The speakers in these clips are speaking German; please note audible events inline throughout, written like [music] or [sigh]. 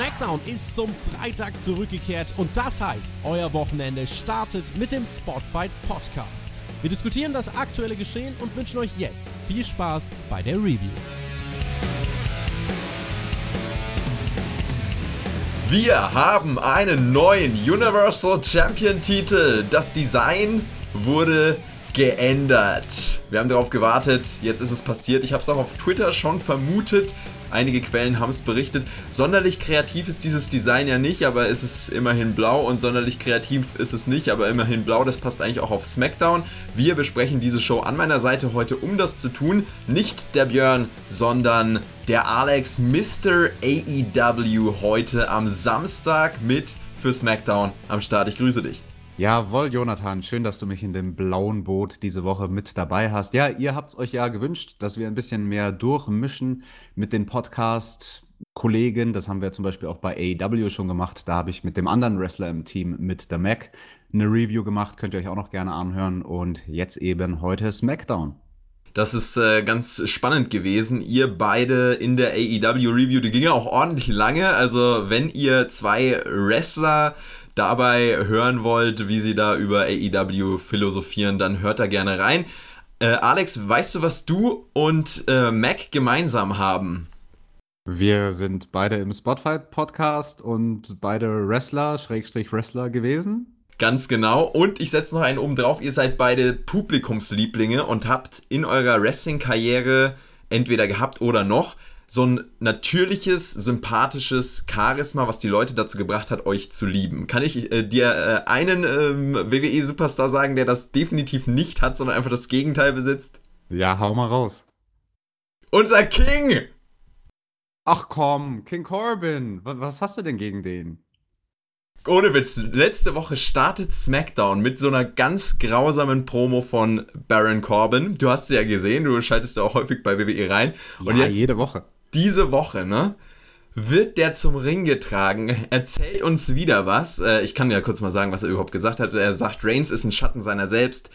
SmackDown ist zum Freitag zurückgekehrt und das heißt, euer Wochenende startet mit dem Spotfight Podcast. Wir diskutieren das aktuelle Geschehen und wünschen euch jetzt viel Spaß bei der Review. Wir haben einen neuen Universal Champion Titel. Das Design wurde geändert. Wir haben darauf gewartet, jetzt ist es passiert. Ich habe es auch auf Twitter schon vermutet. Einige Quellen haben es berichtet. Sonderlich kreativ ist dieses Design ja nicht, aber es ist immerhin blau und sonderlich kreativ ist es nicht, aber immerhin blau. Das passt eigentlich auch auf SmackDown. Wir besprechen diese Show an meiner Seite heute, um das zu tun. Nicht der Björn, sondern der Alex Mr. AEW heute am Samstag mit für SmackDown am Start. Ich grüße dich. Jawohl, Jonathan, schön, dass du mich in dem blauen Boot diese Woche mit dabei hast. Ja, ihr habt es euch ja gewünscht, dass wir ein bisschen mehr durchmischen mit den Podcast-Kollegen. Das haben wir zum Beispiel auch bei AEW schon gemacht. Da habe ich mit dem anderen Wrestler im Team, mit der Mac, eine Review gemacht. Könnt ihr euch auch noch gerne anhören. Und jetzt eben heute SmackDown. Das ist äh, ganz spannend gewesen. Ihr beide in der AEW Review, die ging ja auch ordentlich lange. Also, wenn ihr zwei Wrestler dabei hören wollt, wie sie da über AEW philosophieren, dann hört da gerne rein. Äh, Alex, weißt du, was du und äh, Mac gemeinsam haben? Wir sind beide im Spotfight-Podcast und beide Wrestler, Schrägstrich Wrestler gewesen. Ganz genau. Und ich setze noch einen oben drauf. Ihr seid beide Publikumslieblinge und habt in eurer Wrestling-Karriere entweder gehabt oder noch so ein natürliches, sympathisches Charisma, was die Leute dazu gebracht hat, euch zu lieben. Kann ich äh, dir äh, einen ähm, WWE-Superstar sagen, der das definitiv nicht hat, sondern einfach das Gegenteil besitzt? Ja, hau mal raus. Unser King! Ach komm, King Corbin, was hast du denn gegen den? Ohne Witz, letzte Woche startet SmackDown mit so einer ganz grausamen Promo von Baron Corbin. Du hast sie ja gesehen, du schaltest ja auch häufig bei WWE rein. Und ja, jetzt, jede Woche. Diese Woche, ne? Wird der zum Ring getragen, erzählt uns wieder was. Äh, ich kann ja kurz mal sagen, was er überhaupt gesagt hat. Er sagt, Reigns ist ein Schatten seiner selbst.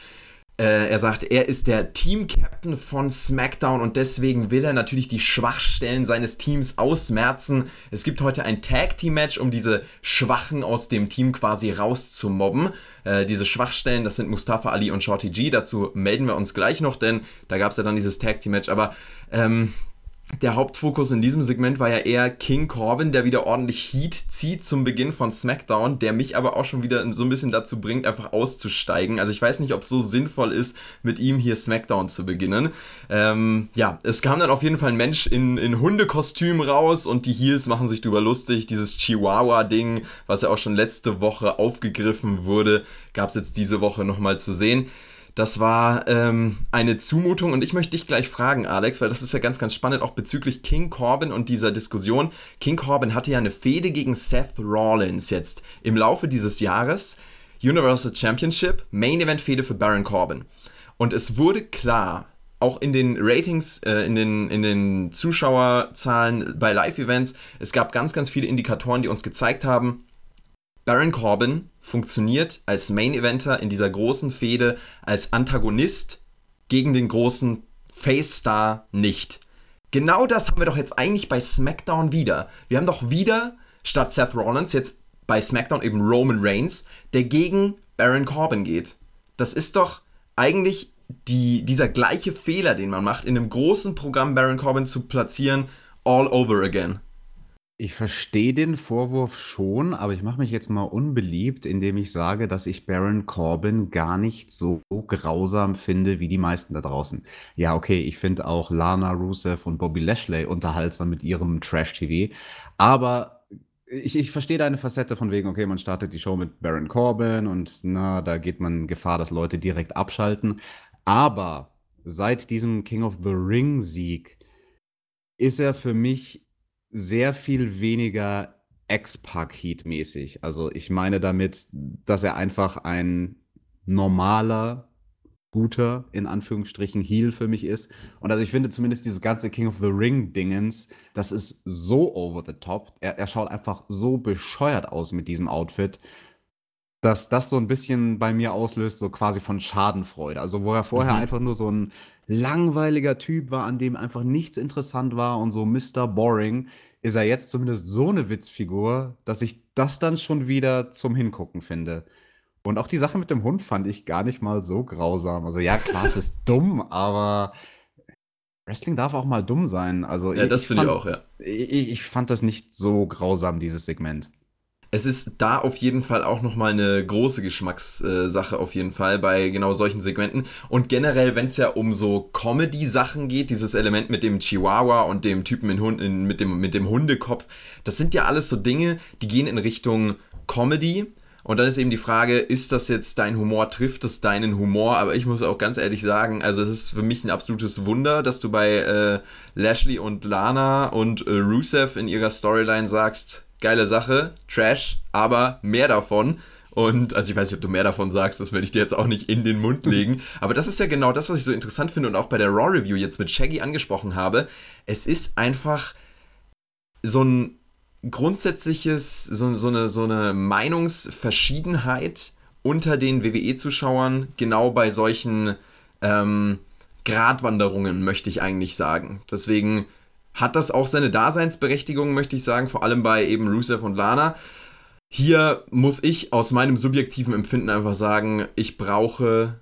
Äh, er sagt, er ist der Team-Captain von SmackDown und deswegen will er natürlich die Schwachstellen seines Teams ausmerzen. Es gibt heute ein Tag-Team-Match, um diese Schwachen aus dem Team quasi rauszumobben. Äh, diese Schwachstellen, das sind Mustafa Ali und Shorty G. Dazu melden wir uns gleich noch, denn da gab es ja dann dieses Tag-Team-Match. Aber ähm, der Hauptfokus in diesem Segment war ja eher King Corbin, der wieder ordentlich Heat zieht zum Beginn von SmackDown, der mich aber auch schon wieder so ein bisschen dazu bringt, einfach auszusteigen. Also ich weiß nicht, ob es so sinnvoll ist, mit ihm hier SmackDown zu beginnen. Ähm, ja, es kam dann auf jeden Fall ein Mensch in, in Hundekostüm raus und die Heels machen sich drüber lustig. Dieses Chihuahua-Ding, was ja auch schon letzte Woche aufgegriffen wurde, gab es jetzt diese Woche nochmal zu sehen. Das war ähm, eine Zumutung und ich möchte dich gleich fragen, Alex, weil das ist ja ganz, ganz spannend, auch bezüglich King Corbin und dieser Diskussion. King Corbin hatte ja eine Fehde gegen Seth Rollins jetzt im Laufe dieses Jahres. Universal Championship, Main Event Fehde für Baron Corbin. Und es wurde klar, auch in den Ratings, äh, in, den, in den Zuschauerzahlen bei Live-Events, es gab ganz, ganz viele Indikatoren, die uns gezeigt haben, Baron Corbin funktioniert als Main Eventer in dieser großen Fehde als Antagonist gegen den großen Face Star nicht. Genau das haben wir doch jetzt eigentlich bei SmackDown wieder. Wir haben doch wieder statt Seth Rollins jetzt bei SmackDown eben Roman Reigns, der gegen Baron Corbin geht. Das ist doch eigentlich die, dieser gleiche Fehler, den man macht, in einem großen Programm Baron Corbin zu platzieren, all over again. Ich verstehe den Vorwurf schon, aber ich mache mich jetzt mal unbeliebt, indem ich sage, dass ich Baron Corbin gar nicht so grausam finde wie die meisten da draußen. Ja, okay, ich finde auch Lana Rusev und Bobby Lashley unterhaltsam mit ihrem Trash-TV, aber ich, ich verstehe deine Facette von wegen, okay, man startet die Show mit Baron Corbin und na, da geht man Gefahr, dass Leute direkt abschalten. Aber seit diesem King of the Ring Sieg ist er für mich sehr viel weniger X-Pac-Heat-mäßig. Also ich meine damit, dass er einfach ein normaler, guter, in Anführungsstrichen, Heal für mich ist. Und also ich finde zumindest dieses ganze King of the Ring-Dingens, das ist so over the top. Er, er schaut einfach so bescheuert aus mit diesem Outfit dass das so ein bisschen bei mir auslöst, so quasi von Schadenfreude. Also, wo er vorher mhm. einfach nur so ein langweiliger Typ war, an dem einfach nichts interessant war und so Mr. Boring, ist er jetzt zumindest so eine Witzfigur, dass ich das dann schon wieder zum Hingucken finde. Und auch die Sache mit dem Hund fand ich gar nicht mal so grausam. Also ja, klar, es ist [laughs] dumm, aber Wrestling darf auch mal dumm sein. Also ja, das finde ich auch, ja. Ich, ich fand das nicht so grausam, dieses Segment es ist da auf jeden Fall auch nochmal eine große Geschmackssache auf jeden Fall bei genau solchen Segmenten. Und generell, wenn es ja um so Comedy-Sachen geht, dieses Element mit dem Chihuahua und dem Typen in Hund, in, mit, dem, mit dem Hundekopf, das sind ja alles so Dinge, die gehen in Richtung Comedy. Und dann ist eben die Frage, ist das jetzt dein Humor, trifft es deinen Humor? Aber ich muss auch ganz ehrlich sagen, also es ist für mich ein absolutes Wunder, dass du bei äh, Lashley und Lana und äh, Rusev in ihrer Storyline sagst, geile Sache, Trash, aber mehr davon. Und also ich weiß nicht, ob du mehr davon sagst, das werde ich dir jetzt auch nicht in den Mund [laughs] legen. Aber das ist ja genau das, was ich so interessant finde und auch bei der Raw Review jetzt mit Shaggy angesprochen habe. Es ist einfach so ein grundsätzliches, so, so, eine, so eine Meinungsverschiedenheit unter den WWE-Zuschauern, genau bei solchen ähm, Gratwanderungen, möchte ich eigentlich sagen. Deswegen hat das auch seine Daseinsberechtigung, möchte ich sagen, vor allem bei eben Rusev und Lana. Hier muss ich aus meinem subjektiven Empfinden einfach sagen, ich brauche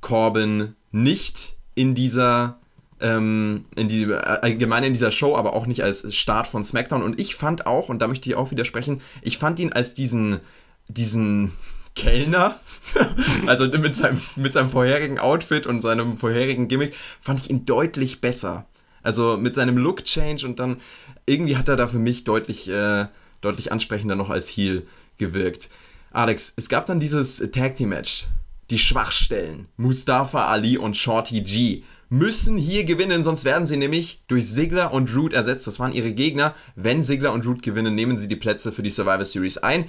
Corbin nicht in dieser, ähm, in die, allgemein in dieser Show, aber auch nicht als Start von SmackDown. Und ich fand auch, und da möchte ich auch widersprechen, ich fand ihn als diesen, diesen Kellner, [laughs] also mit seinem, mit seinem vorherigen Outfit und seinem vorherigen Gimmick, fand ich ihn deutlich besser. Also mit seinem Look-Change und dann irgendwie hat er da für mich deutlich, äh, deutlich ansprechender noch als Heel gewirkt. Alex, es gab dann dieses Tag Team Match. Die Schwachstellen, Mustafa Ali und Shorty G, müssen hier gewinnen, sonst werden sie nämlich durch Sigler und Root ersetzt. Das waren ihre Gegner. Wenn Sigler und Root gewinnen, nehmen sie die Plätze für die Survivor Series ein.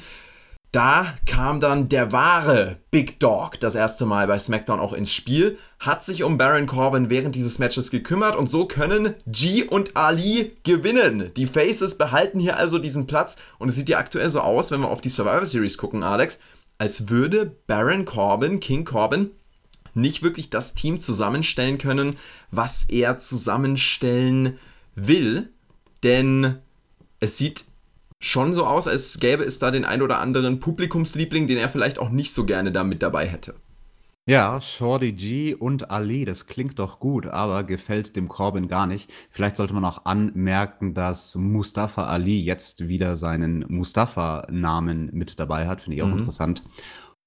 Da kam dann der wahre Big Dog das erste Mal bei SmackDown auch ins Spiel, hat sich um Baron Corbin während dieses Matches gekümmert und so können G und Ali gewinnen. Die Faces behalten hier also diesen Platz und es sieht ja aktuell so aus, wenn wir auf die Survivor Series gucken, Alex, als würde Baron Corbin, King Corbin, nicht wirklich das Team zusammenstellen können, was er zusammenstellen will, denn es sieht schon so aus, als gäbe es da den ein oder anderen Publikumsliebling, den er vielleicht auch nicht so gerne da mit dabei hätte. Ja, Shorty G und Ali, das klingt doch gut, aber gefällt dem Corbin gar nicht. Vielleicht sollte man auch anmerken, dass Mustafa Ali jetzt wieder seinen Mustafa-Namen mit dabei hat, finde ich auch mhm. interessant.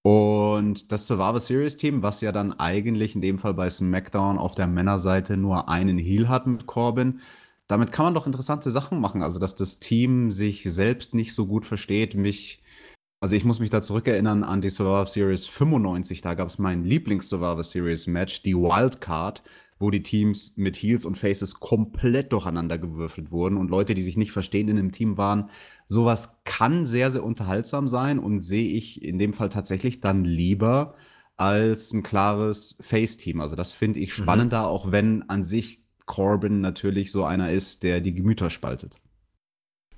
Und das Survivor Series Team, was ja dann eigentlich in dem Fall bei SmackDown auf der Männerseite nur einen Heel hat mit Corbin, damit kann man doch interessante Sachen machen. Also, dass das Team sich selbst nicht so gut versteht, mich. Also ich muss mich da zurückerinnern an die Survivor Series 95. Da gab es mein Lieblings-Survivor Series Match, die Wildcard, wo die Teams mit Heels und Faces komplett durcheinander gewürfelt wurden und Leute, die sich nicht verstehen in einem Team waren. Sowas kann sehr, sehr unterhaltsam sein und sehe ich in dem Fall tatsächlich dann lieber als ein klares Face-Team. Also das finde ich mhm. spannender, mhm. auch wenn an sich Corbin natürlich so einer ist, der die Gemüter spaltet.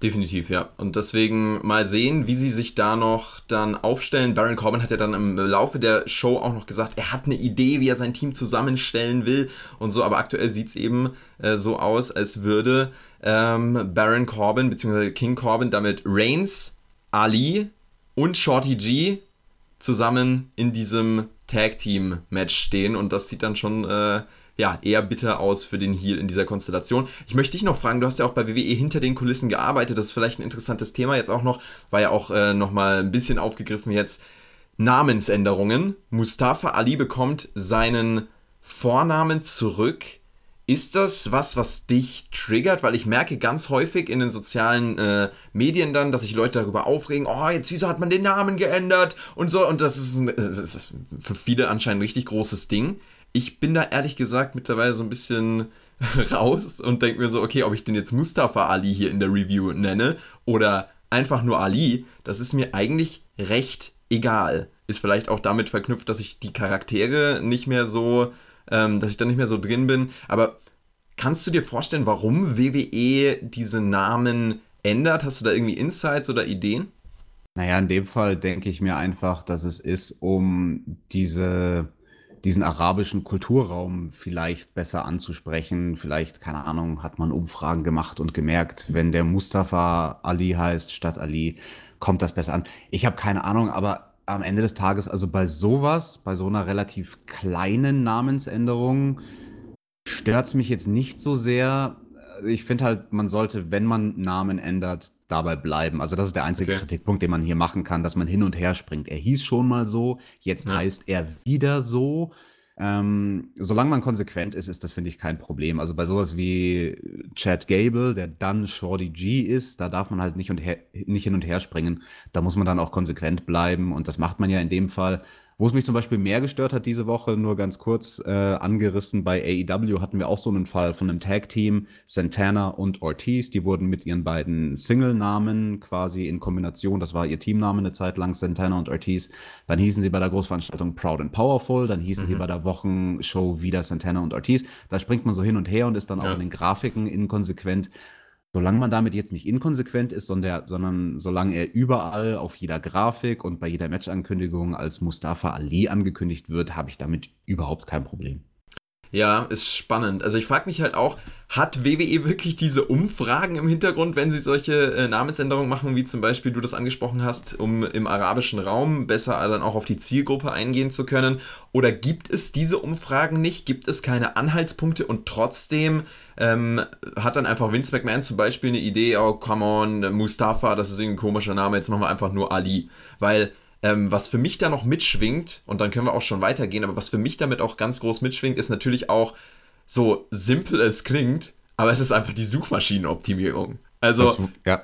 Definitiv, ja. Und deswegen mal sehen, wie sie sich da noch dann aufstellen. Baron Corbin hat ja dann im Laufe der Show auch noch gesagt, er hat eine Idee, wie er sein Team zusammenstellen will und so. Aber aktuell sieht es eben äh, so aus, als würde ähm, Baron Corbin bzw. King Corbin damit Reigns, Ali und Shorty G zusammen in diesem Tag Team Match stehen. Und das sieht dann schon äh, ja, eher bitter aus für den Heal in dieser Konstellation. Ich möchte dich noch fragen, du hast ja auch bei WWE hinter den Kulissen gearbeitet, das ist vielleicht ein interessantes Thema jetzt auch noch, war ja auch äh, nochmal ein bisschen aufgegriffen jetzt. Namensänderungen. Mustafa Ali bekommt seinen Vornamen zurück. Ist das was, was dich triggert? Weil ich merke ganz häufig in den sozialen äh, Medien dann, dass sich Leute darüber aufregen, oh, jetzt wieso hat man den Namen geändert und so. Und das ist, ein, äh, das ist für viele anscheinend ein richtig großes Ding ich bin da ehrlich gesagt mittlerweile so ein bisschen [laughs] raus und denke mir so, okay, ob ich den jetzt Mustafa Ali hier in der Review nenne oder einfach nur Ali, das ist mir eigentlich recht egal. Ist vielleicht auch damit verknüpft, dass ich die Charaktere nicht mehr so, ähm, dass ich da nicht mehr so drin bin. Aber kannst du dir vorstellen, warum WWE diese Namen ändert? Hast du da irgendwie Insights oder Ideen? Naja, in dem Fall denke ich mir einfach, dass es ist, um diese diesen arabischen Kulturraum vielleicht besser anzusprechen. Vielleicht, keine Ahnung, hat man Umfragen gemacht und gemerkt, wenn der Mustafa Ali heißt statt Ali, kommt das besser an. Ich habe keine Ahnung, aber am Ende des Tages, also bei sowas, bei so einer relativ kleinen Namensänderung, stört es mich jetzt nicht so sehr. Ich finde halt, man sollte, wenn man Namen ändert, dabei bleiben. Also das ist der einzige okay. Kritikpunkt, den man hier machen kann, dass man hin und her springt. Er hieß schon mal so, jetzt ja. heißt er wieder so. Ähm, solange man konsequent ist, ist das, finde ich, kein Problem. Also bei sowas wie Chad Gable, der dann Shorty G ist, da darf man halt nicht, und her, nicht hin und her springen. Da muss man dann auch konsequent bleiben und das macht man ja in dem Fall. Wo es mich zum Beispiel mehr gestört hat diese Woche, nur ganz kurz äh, angerissen, bei AEW hatten wir auch so einen Fall von einem Tag-Team, Santana und Ortiz, die wurden mit ihren beiden Single-Namen quasi in Kombination, das war ihr Teamname eine Zeit lang, Santana und Ortiz, dann hießen sie bei der Großveranstaltung Proud and Powerful, dann hießen mhm. sie bei der Wochenshow wieder Santana und Ortiz. Da springt man so hin und her und ist dann ja. auch in den Grafiken inkonsequent. Solange man damit jetzt nicht inkonsequent ist, sondern, sondern solange er überall auf jeder Grafik und bei jeder Matchankündigung als Mustafa Ali angekündigt wird, habe ich damit überhaupt kein Problem. Ja, ist spannend. Also ich frage mich halt auch, hat WWE wirklich diese Umfragen im Hintergrund, wenn sie solche äh, Namensänderungen machen, wie zum Beispiel du das angesprochen hast, um im arabischen Raum besser dann auch auf die Zielgruppe eingehen zu können? Oder gibt es diese Umfragen nicht? Gibt es keine Anhaltspunkte und trotzdem ähm, hat dann einfach Vince McMahon zum Beispiel eine Idee, oh, come on, Mustafa, das ist irgendwie ein komischer Name, jetzt machen wir einfach nur Ali. Weil ähm, was für mich da noch mitschwingt, und dann können wir auch schon weitergehen, aber was für mich damit auch ganz groß mitschwingt, ist natürlich auch, so simpel es klingt, aber es ist einfach die Suchmaschinenoptimierung. Also, das, ja,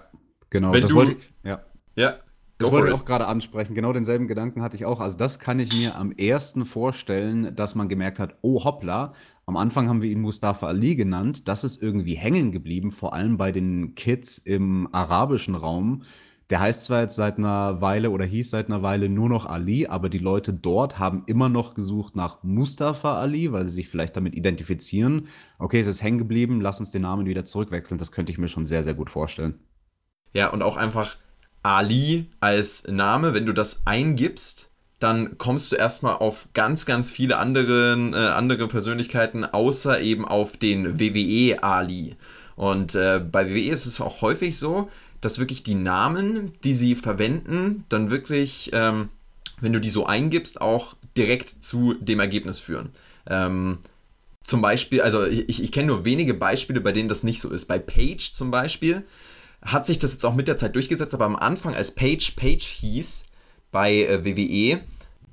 genau. Wenn das du, wollte ich, ja. Ja. Das wollte ich auch gerade ansprechen. Genau denselben Gedanken hatte ich auch. Also, das kann ich mir am ersten vorstellen, dass man gemerkt hat: Oh, hoppla. Am Anfang haben wir ihn Mustafa Ali genannt. Das ist irgendwie hängen geblieben, vor allem bei den Kids im arabischen Raum der heißt zwar jetzt seit einer Weile oder hieß seit einer Weile nur noch Ali, aber die Leute dort haben immer noch gesucht nach Mustafa Ali, weil sie sich vielleicht damit identifizieren. Okay, es ist hängen geblieben, lass uns den Namen wieder zurückwechseln. Das könnte ich mir schon sehr, sehr gut vorstellen. Ja, und auch einfach Ali als Name, wenn du das eingibst, dann kommst du erstmal auf ganz, ganz viele andere, äh, andere Persönlichkeiten, außer eben auf den WWE Ali. Und äh, bei WWE ist es auch häufig so, dass wirklich die Namen, die sie verwenden, dann wirklich, ähm, wenn du die so eingibst, auch direkt zu dem Ergebnis führen. Ähm, zum Beispiel, also ich, ich kenne nur wenige Beispiele, bei denen das nicht so ist. Bei Page zum Beispiel hat sich das jetzt auch mit der Zeit durchgesetzt, aber am Anfang, als Page Page hieß bei äh, WWE,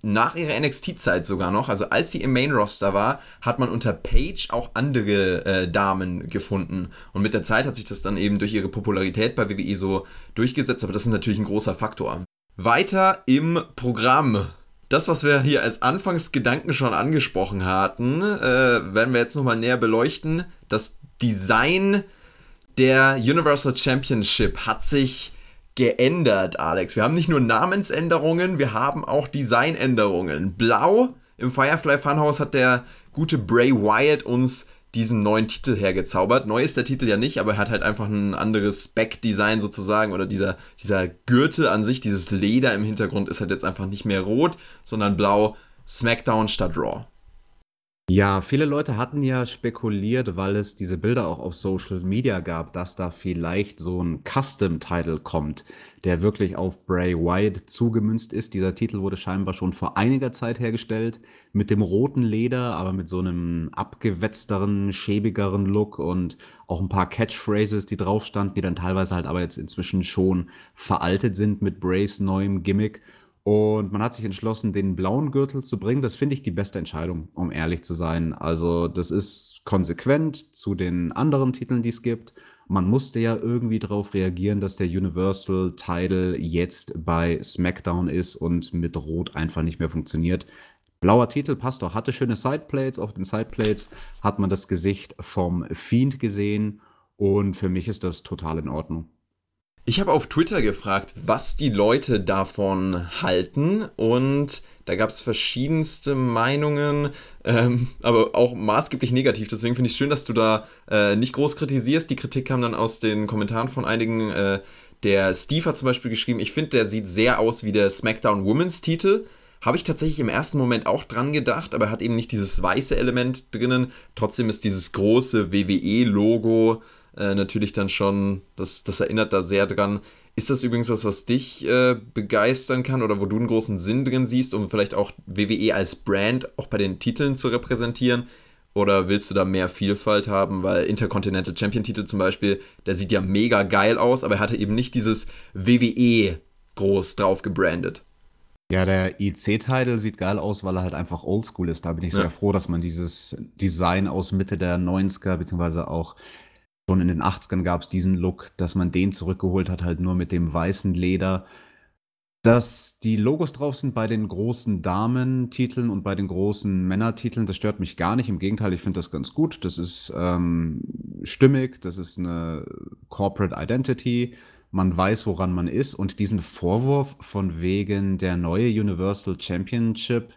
nach ihrer NXT-Zeit sogar noch, also als sie im Main-Roster war, hat man unter Paige auch andere äh, Damen gefunden. Und mit der Zeit hat sich das dann eben durch ihre Popularität bei WWE so durchgesetzt, aber das ist natürlich ein großer Faktor. Weiter im Programm. Das, was wir hier als Anfangsgedanken schon angesprochen hatten, äh, werden wir jetzt nochmal näher beleuchten. Das Design der Universal Championship hat sich geändert, Alex. Wir haben nicht nur Namensänderungen, wir haben auch Designänderungen. Blau im Firefly Funhouse hat der gute Bray Wyatt uns diesen neuen Titel hergezaubert. Neu ist der Titel ja nicht, aber er hat halt einfach ein anderes Back-Design sozusagen oder dieser, dieser Gürtel an sich, dieses Leder im Hintergrund ist halt jetzt einfach nicht mehr rot, sondern blau. SmackDown statt Raw. Ja, viele Leute hatten ja spekuliert, weil es diese Bilder auch auf Social Media gab, dass da vielleicht so ein Custom-Title kommt, der wirklich auf Bray Wyatt zugemünzt ist. Dieser Titel wurde scheinbar schon vor einiger Zeit hergestellt, mit dem roten Leder, aber mit so einem abgewetzteren, schäbigeren Look und auch ein paar Catchphrases, die drauf standen, die dann teilweise halt aber jetzt inzwischen schon veraltet sind mit Brays neuem Gimmick. Und man hat sich entschlossen, den blauen Gürtel zu bringen. Das finde ich die beste Entscheidung, um ehrlich zu sein. Also, das ist konsequent zu den anderen Titeln, die es gibt. Man musste ja irgendwie darauf reagieren, dass der Universal Title jetzt bei SmackDown ist und mit Rot einfach nicht mehr funktioniert. Blauer Titel passt doch, hatte schöne Sideplates. Auf den Sideplates hat man das Gesicht vom Fiend gesehen. Und für mich ist das total in Ordnung. Ich habe auf Twitter gefragt, was die Leute davon halten und da gab es verschiedenste Meinungen, ähm, aber auch maßgeblich negativ. Deswegen finde ich es schön, dass du da äh, nicht groß kritisierst. Die Kritik kam dann aus den Kommentaren von einigen. Äh, der Steve hat zum Beispiel geschrieben, ich finde, der sieht sehr aus wie der SmackDown Women's Titel Habe ich tatsächlich im ersten Moment auch dran gedacht, aber er hat eben nicht dieses weiße Element drinnen. Trotzdem ist dieses große WWE-Logo äh, natürlich dann schon, das, das erinnert da sehr dran. Ist das übrigens was, was dich äh, begeistern kann oder wo du einen großen Sinn drin siehst, um vielleicht auch WWE als Brand auch bei den Titeln zu repräsentieren? Oder willst du da mehr Vielfalt haben? Weil Intercontinental Champion-Titel zum Beispiel, der sieht ja mega geil aus, aber er hatte eben nicht dieses WWE groß drauf gebrandet. Ja, der IC-Title sieht geil aus, weil er halt einfach oldschool ist. Da bin ich ja. sehr froh, dass man dieses Design aus Mitte der 90er, beziehungsweise auch schon in den 80ern gab es diesen Look, dass man den zurückgeholt hat, halt nur mit dem weißen Leder. Dass die Logos drauf sind bei den großen Damentiteln und bei den großen Männertiteln, das stört mich gar nicht. Im Gegenteil, ich finde das ganz gut. Das ist ähm, stimmig, das ist eine Corporate Identity man weiß, woran man ist. Und diesen Vorwurf von wegen der neue Universal Championship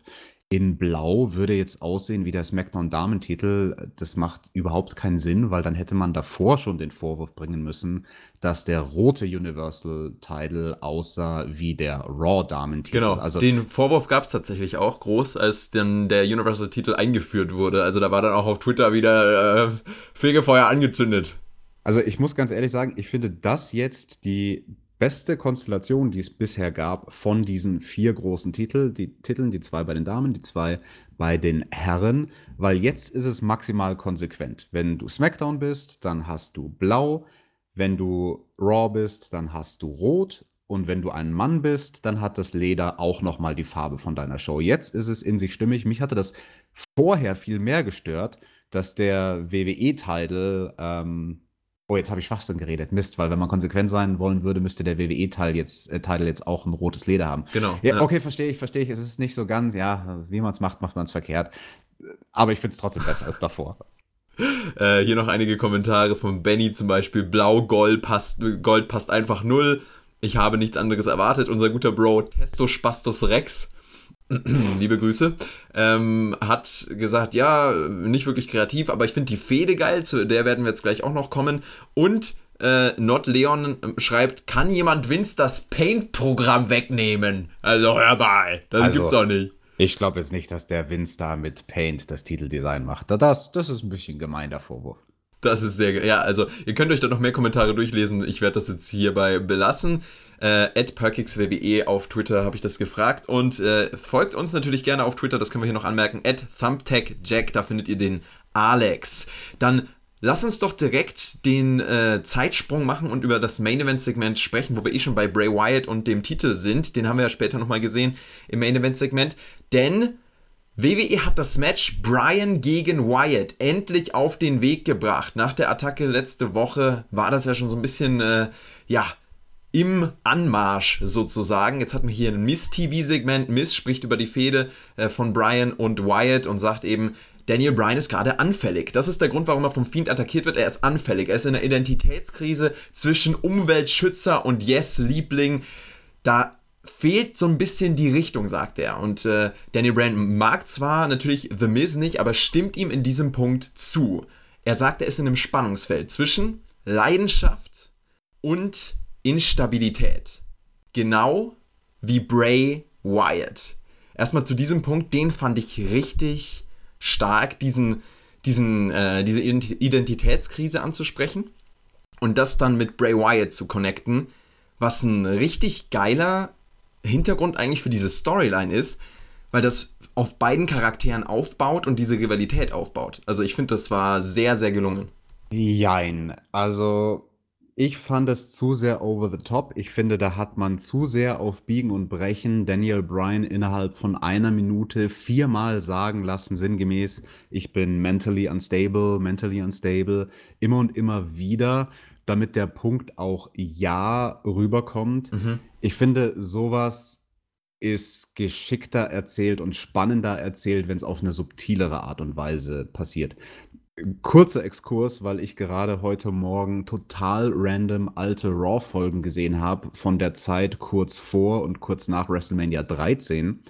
in Blau würde jetzt aussehen wie der SmackDown-Damentitel. Das macht überhaupt keinen Sinn, weil dann hätte man davor schon den Vorwurf bringen müssen, dass der rote Universal-Title aussah wie der Raw-Damentitel. Genau, also, den Vorwurf gab es tatsächlich auch groß, als dann der Universal-Titel eingeführt wurde. Also da war dann auch auf Twitter wieder äh, Fegefeuer angezündet. Also ich muss ganz ehrlich sagen, ich finde das jetzt die beste Konstellation, die es bisher gab von diesen vier großen Titel, die Titeln, die zwei bei den Damen, die zwei bei den Herren, weil jetzt ist es maximal konsequent. Wenn du SmackDown bist, dann hast du blau, wenn du Raw bist, dann hast du rot und wenn du ein Mann bist, dann hat das Leder auch noch mal die Farbe von deiner Show. Jetzt ist es in sich stimmig. Mich hatte das vorher viel mehr gestört, dass der WWE-Titel ähm, Oh, jetzt habe ich Schwachsinn geredet. Mist, weil wenn man konsequent sein wollen würde, müsste der WWE-Teil jetzt, äh, Teil jetzt auch ein rotes Leder haben. Genau. Ja, ja. Okay, verstehe ich, verstehe ich. Es ist nicht so ganz, ja, wie man es macht, macht man es verkehrt. Aber ich finde es trotzdem besser als davor. [laughs] Äh, hier noch einige Kommentare von Benny zum Beispiel. Blau, Gold passt, Gold passt einfach null. Ich habe nichts anderes erwartet. Unser guter Bro Testo Spastus Rex [clears throat] liebe Grüße, ähm, hat gesagt, ja, nicht wirklich kreativ, aber ich finde die Fehde geil, zu der werden wir jetzt gleich auch noch kommen. Und äh, Not Leon ähm, schreibt, kann jemand Vince das Paint-Programm wegnehmen? Also hör mal, das also, gibt's doch nicht. Ich glaube jetzt nicht, dass der Vince da mit Paint das Titeldesign macht. Das, das ist ein bisschen gemein, der Vorwurf. Das ist sehr, ja, also ihr könnt euch da noch mehr Kommentare durchlesen. Ich werde das jetzt hierbei belassen. Äh, PerkixWWE auf Twitter habe ich das gefragt. Und äh, folgt uns natürlich gerne auf Twitter, das können wir hier noch anmerken. At ThumbTechJack, da findet ihr den Alex. Dann Lass uns doch direkt den äh, Zeitsprung machen und über das Main Event Segment sprechen, wo wir eh schon bei Bray Wyatt und dem Titel sind. Den haben wir ja später nochmal gesehen im Main Event Segment. Denn WWE hat das Match Brian gegen Wyatt endlich auf den Weg gebracht. Nach der Attacke letzte Woche war das ja schon so ein bisschen, äh, ja, im Anmarsch sozusagen. Jetzt hatten wir hier ein Miss-TV-Segment. Miss spricht über die Fehde äh, von Brian und Wyatt und sagt eben, Daniel Bryan ist gerade anfällig. Das ist der Grund, warum er vom Fiend attackiert wird. Er ist anfällig. Er ist in einer Identitätskrise zwischen Umweltschützer und Yes-Liebling. Da fehlt so ein bisschen die Richtung, sagt er. Und äh, Daniel Bryan mag zwar natürlich The Miz nicht, aber stimmt ihm in diesem Punkt zu. Er sagt, er ist in einem Spannungsfeld zwischen Leidenschaft und Instabilität. Genau wie Bray Wyatt. Erstmal zu diesem Punkt, den fand ich richtig stark, diesen, diesen, äh, diese Identitätskrise anzusprechen und das dann mit Bray Wyatt zu connecten, was ein richtig geiler Hintergrund eigentlich für diese Storyline ist, weil das auf beiden Charakteren aufbaut und diese Rivalität aufbaut. Also ich finde, das war sehr, sehr gelungen. Jein. Also ich fand es zu sehr over the top. Ich finde, da hat man zu sehr auf Biegen und Brechen Daniel Bryan innerhalb von einer Minute viermal sagen lassen, sinngemäß, ich bin mentally unstable, mentally unstable, immer und immer wieder, damit der Punkt auch ja rüberkommt. Mhm. Ich finde, sowas ist geschickter erzählt und spannender erzählt, wenn es auf eine subtilere Art und Weise passiert. Kurzer Exkurs, weil ich gerade heute Morgen total random alte Raw-Folgen gesehen habe von der Zeit kurz vor und kurz nach WrestleMania 13.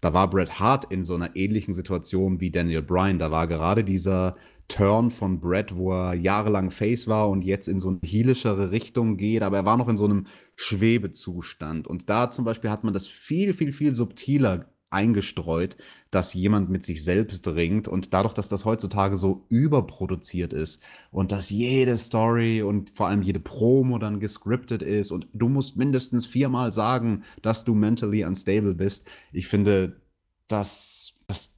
Da war Bret Hart in so einer ähnlichen Situation wie Daniel Bryan. Da war gerade dieser Turn von Bret, wo er jahrelang Face war und jetzt in so eine heelischere Richtung geht, aber er war noch in so einem Schwebezustand. Und da zum Beispiel hat man das viel, viel, viel subtiler eingestreut, dass jemand mit sich selbst ringt und dadurch, dass das heutzutage so überproduziert ist und dass jede Story und vor allem jede Promo dann gescriptet ist und du musst mindestens viermal sagen, dass du mentally unstable bist. Ich finde, dass, dass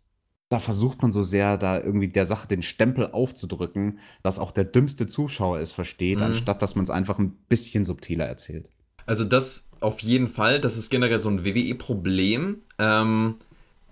da versucht man so sehr, da irgendwie der Sache den Stempel aufzudrücken, dass auch der dümmste Zuschauer es versteht, mhm. anstatt dass man es einfach ein bisschen subtiler erzählt. Also das auf jeden Fall, das ist generell so ein WWE-Problem. Ähm,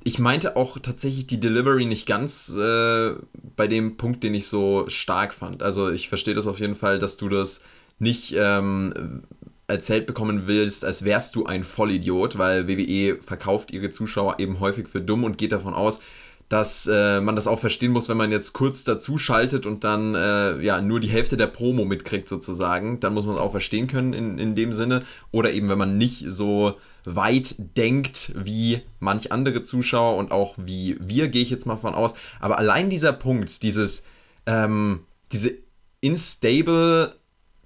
ich meinte auch tatsächlich die Delivery nicht ganz äh, bei dem Punkt, den ich so stark fand. Also ich verstehe das auf jeden Fall, dass du das nicht ähm, erzählt bekommen willst, als wärst du ein Vollidiot, weil WWE verkauft ihre Zuschauer eben häufig für dumm und geht davon aus, dass äh, man das auch verstehen muss, wenn man jetzt kurz dazu schaltet und dann äh, ja nur die Hälfte der Promo mitkriegt sozusagen. Dann muss man es auch verstehen können in, in dem Sinne. Oder eben, wenn man nicht so weit denkt wie manch andere Zuschauer und auch wie wir, gehe ich jetzt mal von aus. Aber allein dieser Punkt, dieses, ähm, diese instable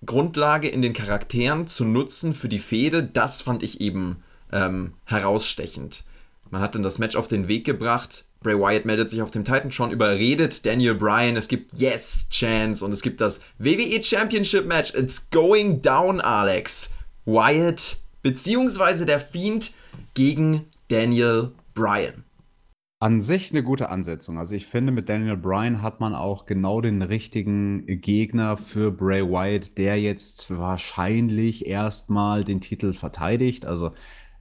Grundlage in den Charakteren zu nutzen für die Fehde, das fand ich eben ähm, herausstechend. Man hat dann das Match auf den Weg gebracht, Bray Wyatt meldet sich auf dem Titan schon, überredet Daniel Bryan, es gibt Yes Chance und es gibt das WWE Championship Match. It's going down, Alex. Wyatt beziehungsweise der Fiend gegen Daniel Bryan. An sich eine gute Ansetzung. Also ich finde, mit Daniel Bryan hat man auch genau den richtigen Gegner für Bray Wyatt, der jetzt wahrscheinlich erstmal den Titel verteidigt. Also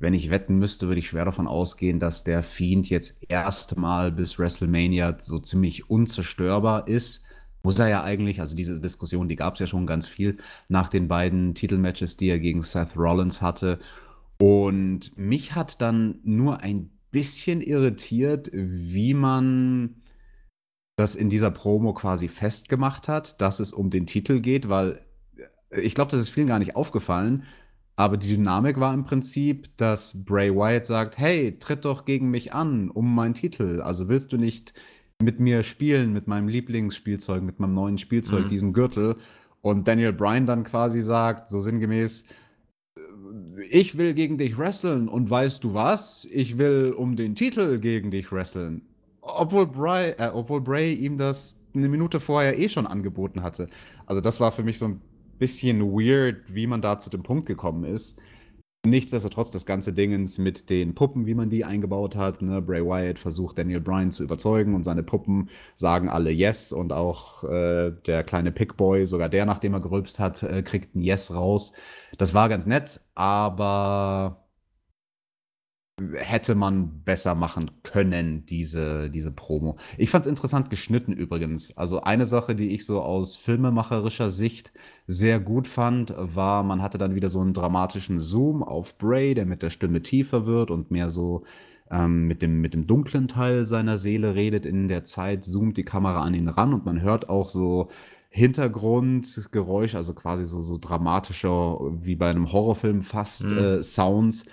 wenn ich wetten müsste, würde ich schwer davon ausgehen, dass der Fiend jetzt erstmal bis WrestleMania so ziemlich unzerstörbar ist. Muss er ja eigentlich, also diese Diskussion, die gab es ja schon ganz viel nach den beiden Titelmatches, die er gegen Seth Rollins hatte. Und mich hat dann nur ein bisschen irritiert, wie man das in dieser Promo quasi festgemacht hat, dass es um den Titel geht, weil ich glaube, das ist vielen gar nicht aufgefallen. Aber die Dynamik war im Prinzip, dass Bray Wyatt sagt: Hey, tritt doch gegen mich an um meinen Titel. Also willst du nicht mit mir spielen, mit meinem Lieblingsspielzeug, mit meinem neuen Spielzeug, mhm. diesem Gürtel? Und Daniel Bryan dann quasi sagt, so sinngemäß, ich will gegen dich wresteln und weißt du was? Ich will um den Titel gegen dich wresteln. Obwohl Bray, äh, obwohl Bray ihm das eine Minute vorher eh schon angeboten hatte. Also das war für mich so ein bisschen weird, wie man da zu dem Punkt gekommen ist. Nichtsdestotrotz das ganze Dingens mit den Puppen, wie man die eingebaut hat. Ne? Bray Wyatt versucht Daniel Bryan zu überzeugen und seine Puppen sagen alle Yes und auch äh, der kleine Pickboy, sogar der, nachdem er gerülpst hat, äh, kriegt ein Yes raus. Das war ganz nett, aber hätte man besser machen können, diese, diese Promo. Ich fand es interessant geschnitten übrigens. Also eine Sache, die ich so aus filmemacherischer Sicht sehr gut fand, war, man hatte dann wieder so einen dramatischen Zoom auf Bray, der mit der Stimme tiefer wird und mehr so ähm, mit, dem, mit dem dunklen Teil seiner Seele redet. In der Zeit zoomt die Kamera an ihn ran und man hört auch so Hintergrundgeräusch, also quasi so, so dramatischer, wie bei einem Horrorfilm fast, mhm. äh, Sounds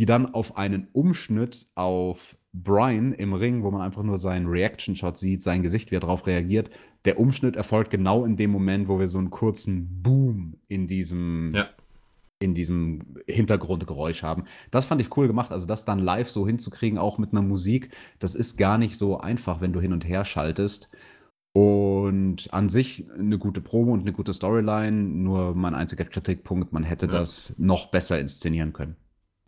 die dann auf einen Umschnitt auf Brian im Ring, wo man einfach nur seinen Reaction-Shot sieht, sein Gesicht, wie er darauf reagiert. Der Umschnitt erfolgt genau in dem Moment, wo wir so einen kurzen Boom in diesem, ja. in diesem Hintergrundgeräusch haben. Das fand ich cool gemacht. Also, das dann live so hinzukriegen, auch mit einer Musik, das ist gar nicht so einfach, wenn du hin und her schaltest. Und an sich eine gute Promo und eine gute Storyline. Nur mein einziger Kritikpunkt, man hätte ja. das noch besser inszenieren können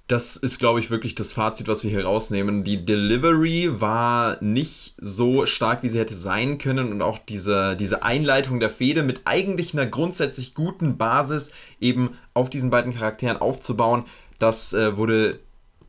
das ist, glaube ich, wirklich das Fazit, was wir hier rausnehmen. Die Delivery war nicht so stark, wie sie hätte sein können und auch diese, diese Einleitung der Fehde mit eigentlich einer grundsätzlich guten Basis eben auf diesen beiden Charakteren aufzubauen, das äh, wurde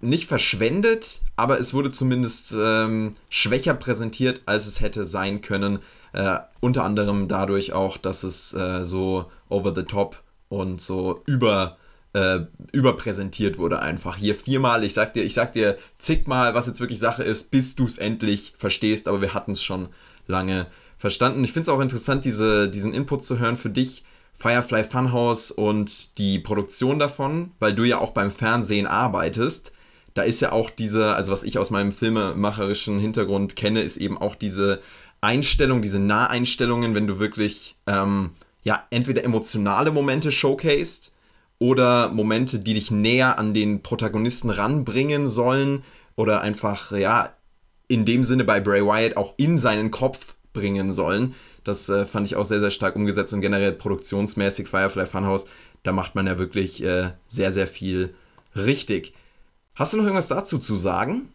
nicht verschwendet, aber es wurde zumindest ähm, schwächer präsentiert, als es hätte sein können. Äh, unter anderem dadurch auch, dass es äh, so over the top und so über äh, überpräsentiert wurde einfach. Hier viermal, ich sag dir, ich sag dir zigmal, was jetzt wirklich Sache ist, bis du es endlich verstehst, aber wir hatten es schon lange verstanden. Ich finde es auch interessant, diese, diesen Input zu hören für dich. Firefly Funhouse und die Produktion davon, weil du ja auch beim Fernsehen arbeitest. Da ist ja auch diese, also was ich aus meinem filmemacherischen Hintergrund kenne, ist eben auch diese Einstellung, diese Naheinstellungen, wenn du wirklich ähm, ja entweder emotionale Momente showcased oder Momente, die dich näher an den Protagonisten ranbringen sollen oder einfach, ja, in dem Sinne bei Bray Wyatt auch in seinen Kopf bringen sollen. Das äh, fand ich auch sehr, sehr stark umgesetzt und generell produktionsmäßig Firefly Funhouse, da macht man ja wirklich äh, sehr, sehr viel richtig. Hast du noch irgendwas dazu zu sagen?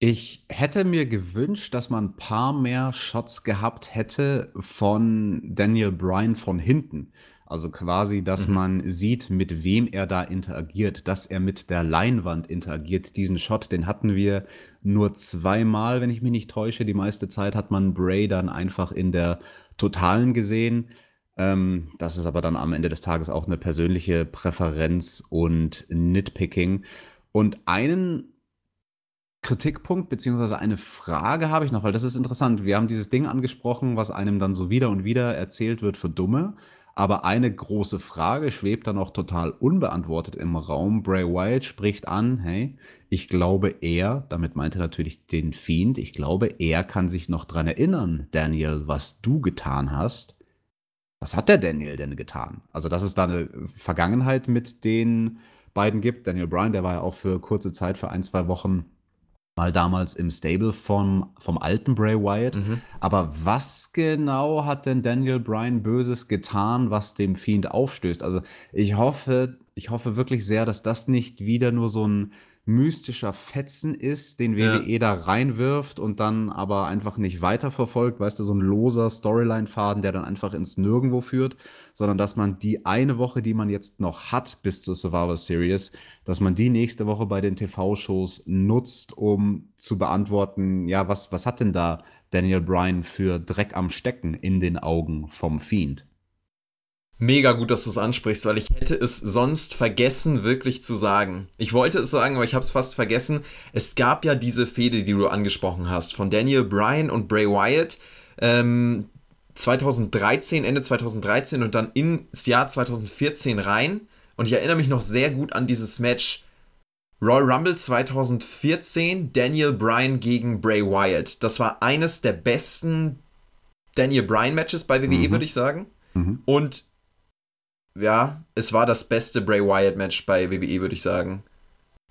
Ich hätte mir gewünscht, dass man ein paar mehr Shots gehabt hätte von Daniel Bryan von hinten. Also quasi, dass mhm. man sieht, mit wem er da interagiert, dass er mit der Leinwand interagiert. Diesen Shot, den hatten wir nur zweimal, wenn ich mich nicht täusche. Die meiste Zeit hat man Bray dann einfach in der Totalen gesehen. Ähm, das ist aber dann am Ende des Tages auch eine persönliche Präferenz und Nitpicking. Und einen Kritikpunkt beziehungsweise eine Frage habe ich noch, weil das ist interessant. Wir haben dieses Ding angesprochen, was einem dann so wieder und wieder erzählt wird für Dumme. Aber eine große Frage schwebt dann auch total unbeantwortet im Raum. Bray Wyatt spricht an, hey, ich glaube er, damit meinte er natürlich den Fiend, ich glaube er kann sich noch dran erinnern, Daniel, was du getan hast. Was hat der Daniel denn getan? Also, dass es da eine Vergangenheit mit den beiden gibt. Daniel Bryan, der war ja auch für kurze Zeit, für ein, zwei Wochen mal damals im Stable vom, vom alten Bray Wyatt. Mhm. Aber was genau hat denn Daniel Bryan Böses getan, was dem Fiend aufstößt? Also ich hoffe, ich hoffe wirklich sehr, dass das nicht wieder nur so ein mystischer Fetzen ist, den WWE ja. da reinwirft und dann aber einfach nicht weiterverfolgt, weißt du, so ein loser Storyline-Faden, der dann einfach ins Nirgendwo führt, sondern dass man die eine Woche, die man jetzt noch hat bis zur Survivor Series, dass man die nächste Woche bei den TV-Shows nutzt, um zu beantworten, ja, was, was hat denn da Daniel Bryan für Dreck am Stecken in den Augen vom Fiend? Mega gut, dass du es ansprichst, weil ich hätte es sonst vergessen, wirklich zu sagen. Ich wollte es sagen, aber ich habe es fast vergessen. Es gab ja diese Fehde, die du angesprochen hast, von Daniel Bryan und Bray Wyatt. Ähm, 2013, Ende 2013 und dann ins Jahr 2014 rein. Und ich erinnere mich noch sehr gut an dieses Match Royal Rumble 2014, Daniel Bryan gegen Bray Wyatt. Das war eines der besten Daniel Bryan Matches bei WWE, mhm. würde ich sagen. Mhm. Und ja, es war das beste Bray Wyatt-Match bei WWE, würde ich sagen.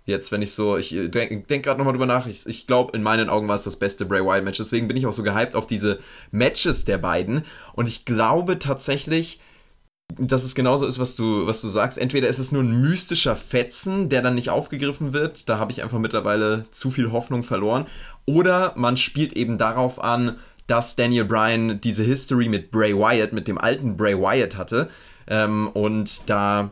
Jetzt, wenn ich so, ich äh, denke denk gerade nochmal drüber nach, ich, ich glaube, in meinen Augen war es das beste Bray Wyatt-Match. Deswegen bin ich auch so gehypt auf diese Matches der beiden. Und ich glaube tatsächlich, dass es genauso ist, was du, was du sagst. Entweder ist es nur ein mystischer Fetzen, der dann nicht aufgegriffen wird. Da habe ich einfach mittlerweile zu viel Hoffnung verloren. Oder man spielt eben darauf an, dass Daniel Bryan diese History mit Bray Wyatt, mit dem alten Bray Wyatt hatte ähm, und da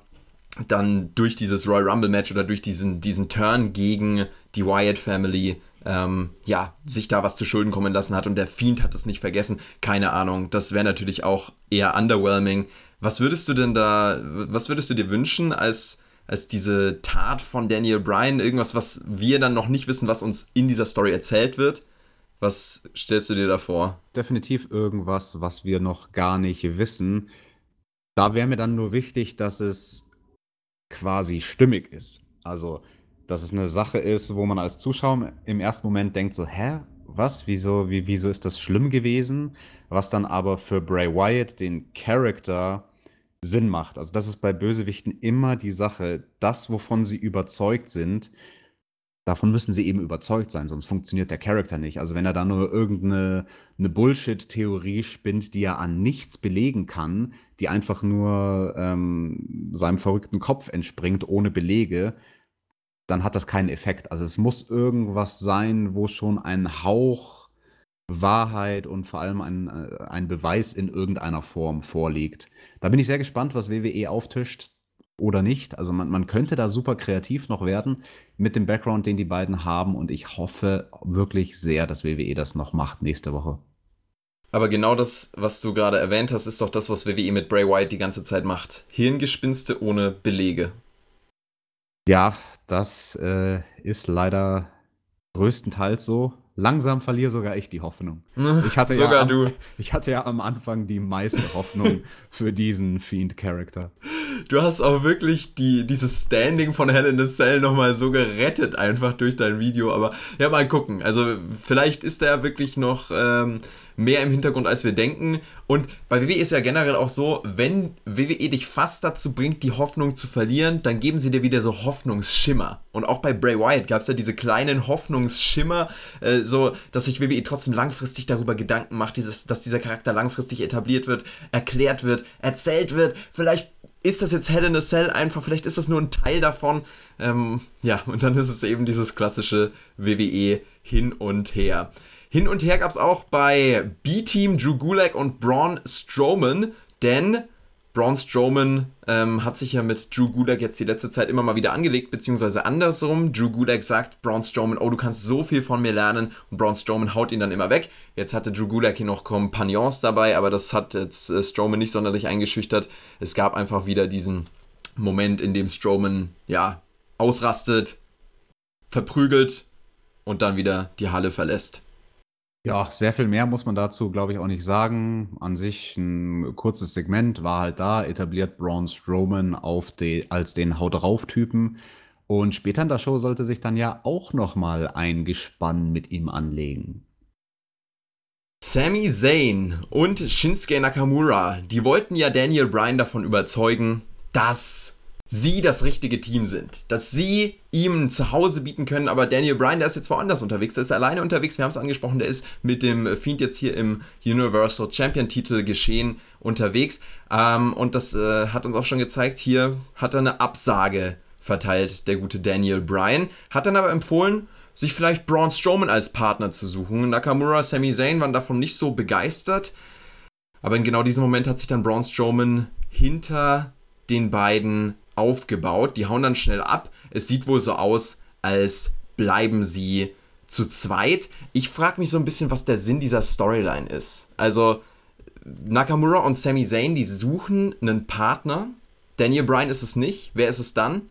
dann durch dieses Royal Rumble Match oder durch diesen, diesen Turn gegen die Wyatt Family ähm, ja, sich da was zu Schulden kommen lassen hat und der Fiend hat es nicht vergessen. Keine Ahnung. Das wäre natürlich auch eher underwhelming. Was würdest du denn da, was würdest du dir wünschen als, als diese Tat von Daniel Bryan? Irgendwas, was wir dann noch nicht wissen, was uns in dieser Story erzählt wird? Was stellst du dir da vor? Definitiv irgendwas, was wir noch gar nicht wissen. Da wäre mir dann nur wichtig, dass es quasi stimmig ist. Also, dass es eine Sache ist, wo man als Zuschauer im ersten Moment denkt so: „Hä, was? Wieso wie wieso ist das schlimm gewesen?“ Was dann aber für Bray Wyatt, den Charakter, Sinn macht. Also, das ist bei Bösewichten immer die Sache. Das, wovon sie überzeugt sind Davon müssen sie eben überzeugt sein, sonst funktioniert der Charakter nicht. Also, wenn er da nur irgendeine 'ne Bullshit-Theorie spinnt, die er an nichts belegen kann, die einfach nur, ähm, seinem verrückten Kopf entspringt ohne Belege, dann hat das keinen Effekt. Also, es muss irgendwas sein, wo schon ein Hauch Wahrheit und vor allem ein äh, ein Beweis in irgendeiner Form vorliegt. Da bin ich sehr gespannt, was WWE auftischt oder nicht. Also man, man könnte da super kreativ noch werden mit dem Background, den die beiden haben. Und ich hoffe wirklich sehr, dass WWE das noch macht nächste Woche. Aber genau das, was du gerade erwähnt hast, ist doch das, was WWE mit Bray Wyatt die ganze Zeit macht. Hirngespinste ohne Belege. Ja, das äh, ist leider größtenteils so. Langsam verliere sogar ich die Hoffnung. [laughs] Ich hatte sogar ja am, du. [laughs] Ich hatte ja am Anfang die meiste Hoffnung für diesen Fiend-Charakter. Du hast auch wirklich die, dieses Standing von Hell in the Cell nochmal so gerettet, einfach durch dein Video. Aber ja, mal gucken. Also, vielleicht ist er wirklich noch. Ähm, mehr im Hintergrund, als wir denken. Und bei WWE ist ja generell auch so, wenn WWE dich fast dazu bringt, die Hoffnung zu verlieren, dann geben sie dir wieder so Hoffnungsschimmer. Und auch bei Bray Wyatt gab es ja diese kleinen Hoffnungsschimmer, äh, so dass sich WWE trotzdem langfristig darüber Gedanken macht, dieses, dass dieser Charakter langfristig etabliert wird, erklärt wird, erzählt wird. Vielleicht ist das jetzt Hell in a Cell einfach, vielleicht ist das nur ein Teil davon. Ähm, ja, und dann ist es eben dieses klassische WWE hin und her. Hin und her gab es auch bei B-Team Drew Gulak und Braun Strowman, denn Braun Strowman ähm, hat sich ja mit Drew Gulak jetzt die letzte Zeit immer mal wieder angelegt, beziehungsweise andersrum. Drew Gulak sagt Braun Strowman, oh, du kannst so viel von mir lernen und Braun Strowman haut ihn dann immer weg. Jetzt hatte Drew Gulak hier noch Kompagnons dabei, aber das hat jetzt äh, Strowman nicht sonderlich eingeschüchtert. Es gab einfach wieder diesen Moment, in dem Strowman, ja, ausrastet, verprügelt und dann wieder die Halle verlässt. Ja, sehr viel mehr muss man dazu, glaube ich, auch nicht sagen. An sich ein kurzes Segment war halt da, etabliert Braun Strowman auf de, als den Haut drauf Typen. Und später in der Show sollte sich dann ja auch noch mal ein Gespann mit ihm anlegen. Sami Zayn und Shinsuke Nakamura, die wollten ja Daniel Bryan davon überzeugen, dass sie das richtige Team sind. Dass sie ihm ein Zuhause bieten können, aber Daniel Bryan, der ist jetzt woanders unterwegs, der ist alleine unterwegs, wir haben es angesprochen, der ist mit dem Fiend jetzt hier im Universal Champion Titel geschehen unterwegs ähm, und das äh, hat uns auch schon gezeigt, hier hat er eine Absage verteilt, der gute Daniel Bryan, hat dann aber empfohlen, sich vielleicht Braun Strowman als Partner zu suchen. Nakamura, Sami Zayn waren davon nicht so begeistert, aber in genau diesem Moment hat sich dann Braun Strowman hinter den beiden aufgebaut. Die hauen dann schnell ab. Es sieht wohl so aus, als bleiben sie zu zweit. Ich frage mich so ein bisschen, was der Sinn dieser Storyline ist. Also Nakamura und Sami Zayn, die suchen einen Partner. Daniel Bryan ist es nicht. Wer ist es dann?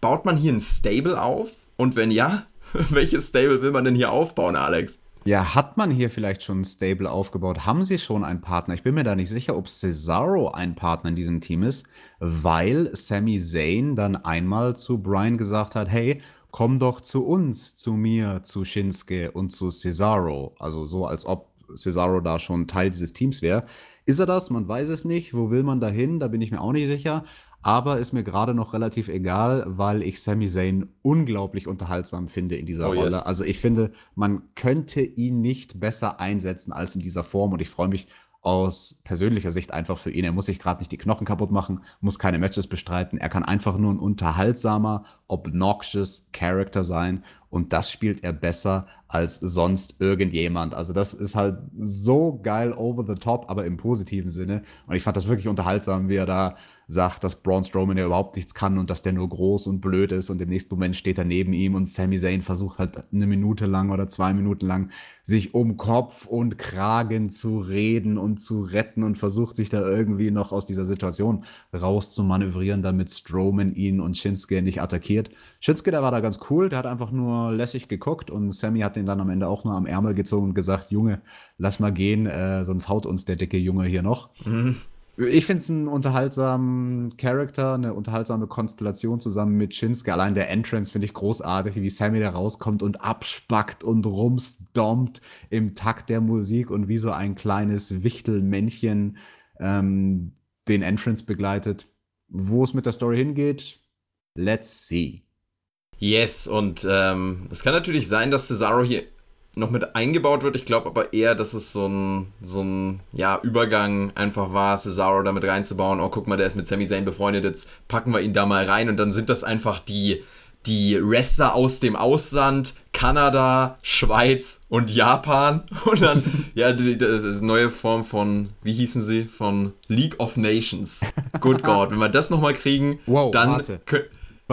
Baut man hier ein Stable auf? Und wenn ja, [laughs] welches Stable will man denn hier aufbauen, Alex? Ja, hat man hier vielleicht schon ein Stable aufgebaut? Haben sie schon einen Partner? Ich bin mir da nicht sicher, ob Cesaro ein Partner in diesem Team ist, weil Sami Zayn dann einmal zu Brian gesagt hat, hey, komm doch zu uns, zu mir, zu Shinsuke und zu Cesaro. Also so, als ob Cesaro da schon Teil dieses Teams wäre. Ist er das? Man weiß es nicht. Wo will man da hin? Da bin ich mir auch nicht sicher aber ist mir gerade noch relativ egal, weil ich Sami Zayn unglaublich unterhaltsam finde in dieser oh, Rolle. Yes. Also ich finde, man könnte ihn nicht besser einsetzen als in dieser Form und ich freue mich aus persönlicher Sicht einfach für ihn. Er muss sich gerade nicht die Knochen kaputt machen, muss keine Matches bestreiten. Er kann einfach nur ein unterhaltsamer, obnoxious Character sein und das spielt er besser als sonst irgendjemand. Also das ist halt so geil over the top, aber im positiven Sinne. Und ich fand das wirklich unterhaltsam, wie er da sagt, dass Braun Strowman ja überhaupt nichts kann und dass der nur groß und blöd ist und im nächsten Moment steht er neben ihm und Sami Zayn versucht halt eine Minute lang oder zwei Minuten lang sich um Kopf und Kragen zu reden und zu retten und versucht sich da irgendwie noch aus dieser Situation rauszumanövrieren, damit Strowman ihn und Shinsuke nicht attackiert. Shinsuke, der war da ganz cool, der hat einfach nur lässig geguckt und Sammy hat ihn dann am Ende auch nur am Ärmel gezogen und gesagt, Junge, lass mal gehen, äh, sonst haut uns der dicke Junge hier noch. Mhm. Ich finde es einen unterhaltsamen Charakter, eine unterhaltsame Konstellation zusammen mit Shinsuke. Allein der Entrance finde ich großartig, wie Sammy da rauskommt und abspackt und rumstompt im Takt der Musik und wie so ein kleines Wichtelmännchen ähm, den Entrance begleitet. Wo es mit der Story hingeht, let's see. Yes, und ähm, es kann natürlich sein, dass Cesaro hier noch mit eingebaut wird. Ich glaube aber eher, dass es so ein, so ein ja, Übergang einfach war, Cesaro damit reinzubauen. Oh, guck mal, der ist mit Sami Zayn befreundet, jetzt packen wir ihn da mal rein und dann sind das einfach die, die Wrestler aus dem Ausland, Kanada, Schweiz und Japan. [laughs] Und dann, ja, die, das ist eine neue Form von, wie hießen sie? Von League of Nations. Good God. Wenn wir das nochmal kriegen, wow, dann. Warte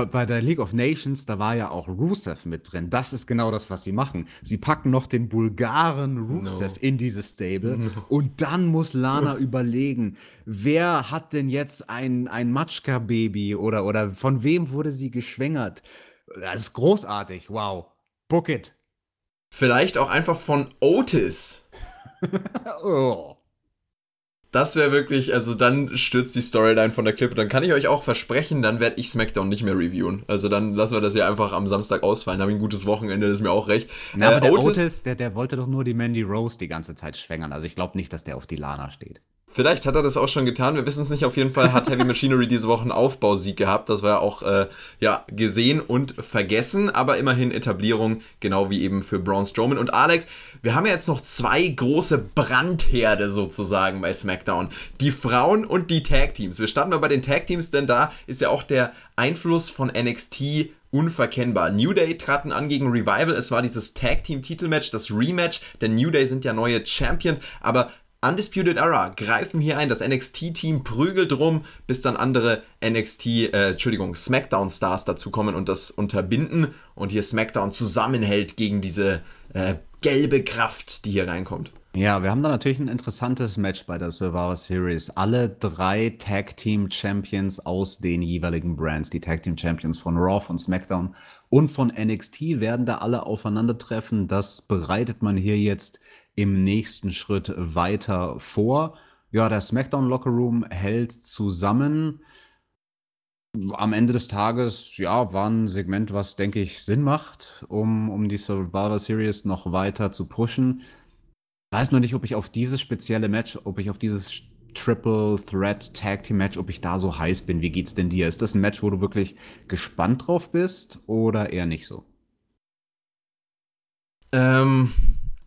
bei der League of Nations, da war ja auch Rusev mit drin. Das ist genau das, was sie machen. Sie packen noch den Bulgaren Rusev no. in dieses Stable no. und dann muss Lana [laughs] überlegen, wer hat denn jetzt ein, ein Matschka-Baby oder, oder von wem wurde sie geschwängert? Das ist großartig. Wow. Book it. Vielleicht auch einfach von Otis. [laughs] oh. Das wäre wirklich, also dann stürzt die Storyline von der Klippe. Dann kann ich euch auch versprechen, dann werde ich SmackDown nicht mehr reviewen. Also dann lassen wir das ja einfach am Samstag ausfallen. Habe ich ein gutes Wochenende, das ist mir auch recht. Na, aber äh, der Otis, Otis der, der wollte doch nur die Mandy Rose die ganze Zeit schwängern. Also ich glaube nicht, dass der auf die Lana steht. Vielleicht hat er das auch schon getan, wir wissen es nicht. Auf jeden Fall hat Heavy Machinery diese Woche einen Aufbausieg gehabt. Das war auch äh, ja, gesehen und vergessen, aber immerhin Etablierung, genau wie eben für Braun Strowman. Und Alex, wir haben ja jetzt noch zwei große Brandherde sozusagen bei SmackDown. Die Frauen und die Tag Teams. Wir starten mal bei den Tag Teams, denn da ist ja auch der Einfluss von NXT unverkennbar. New Day traten an gegen Revival. Es war dieses Tag Team Titelmatch, das Rematch, denn New Day sind ja neue Champions, aber Undisputed Era greifen hier ein. Das NXT-Team prügelt rum, bis dann andere NXT, äh, Entschuldigung, SmackDown-Stars dazukommen und das unterbinden und hier SmackDown zusammenhält gegen diese äh, gelbe Kraft, die hier reinkommt. Ja, wir haben da natürlich ein interessantes Match bei der Survivor Series. Alle drei Tag Team Champions aus den jeweiligen Brands, die Tag Team Champions von Raw, von SmackDown und von NXT, werden da alle aufeinandertreffen. Das bereitet man hier jetzt im nächsten Schritt weiter vor. Ja, der SmackDown Locker Room hält zusammen. Am Ende des Tages, ja, war ein Segment, was, denke ich, Sinn macht, um, um die Survivor Series noch weiter zu pushen. Weiß nur nicht, ob ich auf dieses spezielle Match, ob ich auf dieses Triple Threat Tag Team Match, ob ich da so heiß bin. Wie geht's denn dir? Ist das ein Match, wo du wirklich gespannt drauf bist oder eher nicht so? Ähm,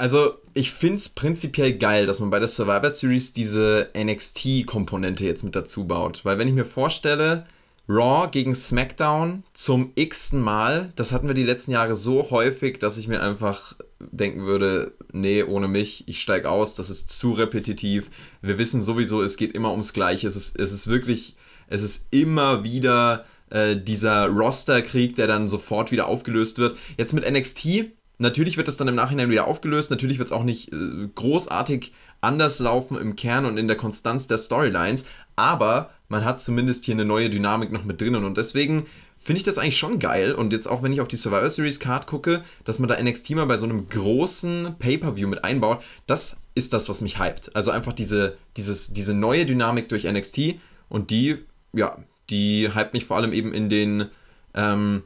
also, ich finde es prinzipiell geil, dass man bei der Survivor Series diese NXT-Komponente jetzt mit dazu baut. Weil, wenn ich mir vorstelle, Raw gegen SmackDown zum x-ten Mal, das hatten wir die letzten Jahre so häufig, dass ich mir einfach denken würde, nee, ohne mich, ich steige aus, das ist zu repetitiv. Wir wissen sowieso, es geht immer ums Gleiche. Es ist, es ist wirklich, es ist immer wieder äh, dieser Roster-Krieg, der dann sofort wieder aufgelöst wird. Jetzt mit NXT Natürlich wird das dann im Nachhinein wieder aufgelöst, natürlich wird es auch nicht äh, großartig anders laufen im Kern und in der Konstanz der Storylines, aber man hat zumindest hier eine neue Dynamik noch mit drinnen. Und deswegen finde ich das eigentlich schon geil. Und jetzt auch wenn ich auf die Survivor Series Card gucke, dass man da NXT mal bei so einem großen Pay-Per-View mit einbaut, das ist das, was mich hypt. Also einfach diese, dieses, diese neue Dynamik durch NXT und die, ja, die hypt mich vor allem eben in den ähm,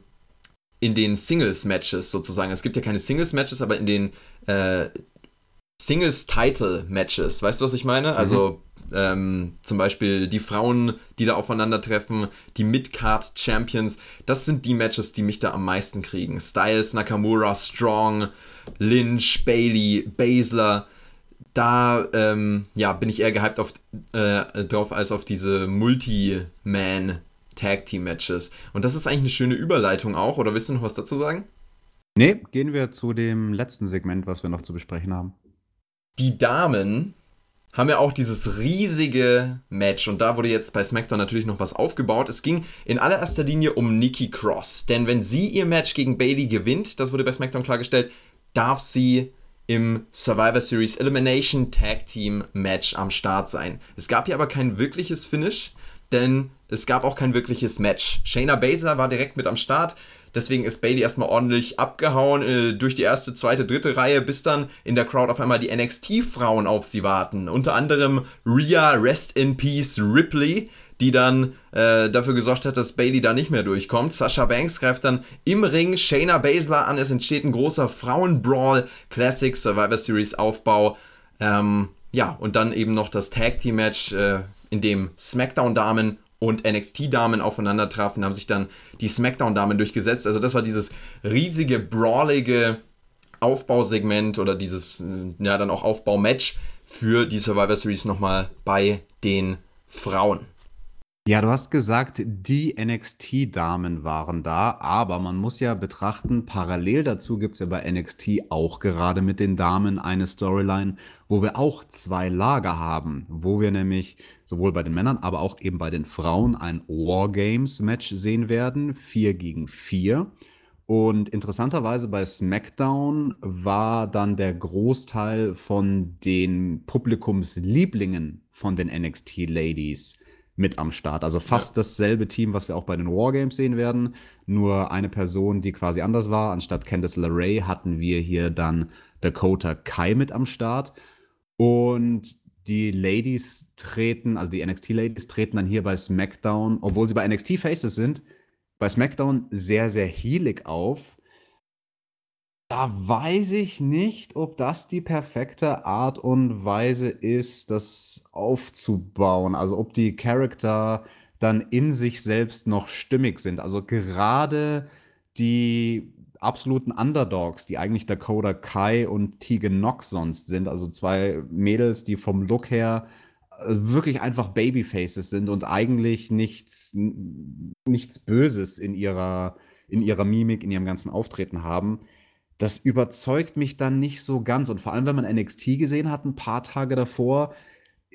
in den Singles-Matches sozusagen. Es gibt ja keine Singles-Matches, aber in den äh, Singles-Title-Matches. Weißt du, was ich meine? Mhm. Also ähm, zum Beispiel die Frauen, die da aufeinandertreffen, die Mid-Card-Champions. Das sind die Matches, die mich da am meisten kriegen. Styles, Nakamura, Strong, Lynch, Bailey, Baszler. Da ähm, ja, bin ich eher gehypt auf, äh, drauf als auf diese Multi-Man- Tag Team Matches. Und das ist eigentlich eine schöne Überleitung auch. Oder willst du noch was dazu sagen? Nee, gehen wir zu dem letzten Segment, was wir noch zu besprechen haben. Die Damen haben ja auch dieses riesige Match und da wurde jetzt bei SmackDown natürlich noch was aufgebaut. Es ging in allererster Linie um Nikki Cross, denn wenn sie ihr Match gegen Bailey gewinnt, das wurde bei SmackDown klargestellt, darf sie im Survivor Series Elimination Tag Team Match am Start sein. Es gab hier aber kein wirkliches Finish, denn es gab auch kein wirkliches Match. Shayna Baszler war direkt mit am Start. Deswegen ist Bailey erstmal ordentlich abgehauen äh, durch die erste, zweite, dritte Reihe, bis dann in der Crowd auf einmal die NXT-Frauen auf sie warten. Unter anderem Rhea Rest in Peace Ripley, die dann äh, dafür gesorgt hat, dass Bailey da nicht mehr durchkommt. Sasha Banks greift dann im Ring Shayna Baszler an. Es entsteht ein großer Frauenbrawl, Classic Survivor Series Aufbau. Ähm, ja, und dann eben noch das Tag Team Match, äh, in dem SmackDown-Damen und NXT-Damen aufeinander trafen, haben sich dann die SmackDown-Damen durchgesetzt. Also das war dieses riesige, brawlige Aufbausegment oder dieses, ja, dann auch Aufbaumatch für die Survivor Series nochmal bei den Frauen. Ja, du hast gesagt, die NXT-Damen waren da, aber man muss ja betrachten, parallel dazu gibt es ja bei NXT auch gerade mit den Damen eine Storyline, wo wir auch zwei Lager haben, wo wir nämlich sowohl bei den Männern, aber auch eben bei den Frauen ein Wargames-Match sehen werden, 4 gegen 4. Und interessanterweise bei SmackDown war dann der Großteil von den Publikumslieblingen von den NXT-Ladies mit am Start. Also fast ja. dasselbe Team, was wir auch bei den Wargames sehen werden. Nur eine Person, die quasi anders war. Anstatt Candice LeRae hatten wir hier dann Dakota Kai mit am Start. Und die Ladies treten, also die NXT-Ladies treten dann hier bei SmackDown, obwohl sie bei NXT Faces sind, bei SmackDown sehr, sehr heelig auf. Da weiß ich nicht, ob das die perfekte Art und Weise ist, das aufzubauen. Also ob die Charakter dann in sich selbst noch stimmig sind. Also gerade die absoluten Underdogs, die eigentlich Dakota Kai und Tegan Nox sonst sind, also zwei Mädels, die vom Look her äh, wirklich einfach Babyfaces sind und eigentlich nichts, nichts Böses in ihrer, in ihrer Mimik, in ihrem ganzen Auftreten haben. Das überzeugt mich dann nicht so ganz. Und vor allem, wenn man NXT gesehen hat, ein paar Tage davor,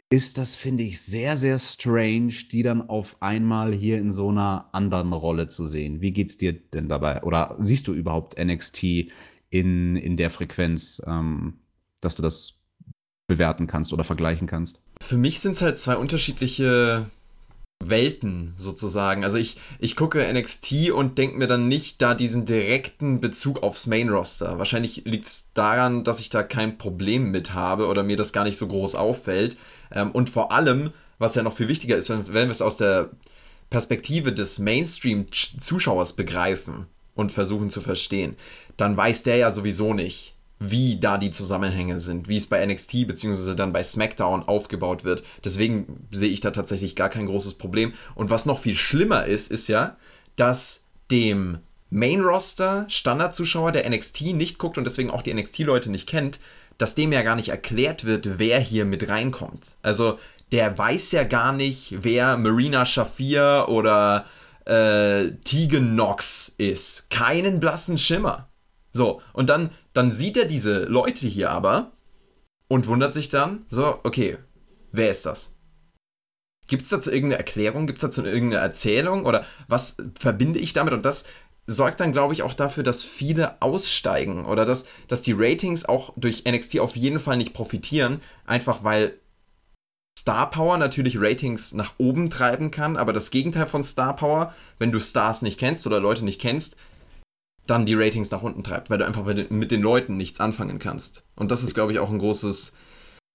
ist das, finde ich, sehr, sehr strange, die dann auf einmal hier in so einer anderen Rolle zu sehen. Wie geht's dir denn dabei? Oder siehst du überhaupt NXT in, in der Frequenz, ähm, dass du das bewerten kannst oder vergleichen kannst? Für mich sind es halt zwei unterschiedliche Welten sozusagen. Also ich, ich gucke NXT und denke mir dann nicht da diesen direkten Bezug aufs Main-Roster. Wahrscheinlich liegt es daran, dass ich da kein Problem mit habe oder mir das gar nicht so groß auffällt. Ähm, und vor allem, was ja noch viel wichtiger ist, wenn wir es aus der Perspektive des Mainstream-Zuschauers begreifen und versuchen zu verstehen, dann weiß der ja sowieso nicht, wie da die Zusammenhänge sind, wie es bei NXT bzw. dann bei SmackDown aufgebaut wird. Deswegen sehe ich da tatsächlich gar kein großes Problem. Und was noch viel schlimmer ist, ist ja, dass dem Main-Roster Standardzuschauer, der NXT nicht guckt und deswegen auch die NXT-Leute nicht kennt, dass dem ja gar nicht erklärt wird, wer hier mit reinkommt. Also der weiß ja gar nicht, wer Marina Shafir oder äh, Tegan Knox ist. Keinen blassen Schimmer. So, und dann dann sieht er diese Leute hier aber und wundert sich dann, so, okay, wer ist das? Gibt es dazu irgendeine Erklärung? Gibt es dazu irgendeine Erzählung? Oder was verbinde ich damit? Und das sorgt dann, glaube ich, auch dafür, dass viele aussteigen oder dass, dass die Ratings auch durch NXT auf jeden Fall nicht profitieren, einfach weil Star Power natürlich Ratings nach oben treiben kann, aber das Gegenteil von Star Power, wenn du Stars nicht kennst oder Leute nicht kennst, dann die Ratings nach unten treibt, weil du einfach mit den Leuten nichts anfangen kannst. Und das ist, glaube ich, auch ein großes,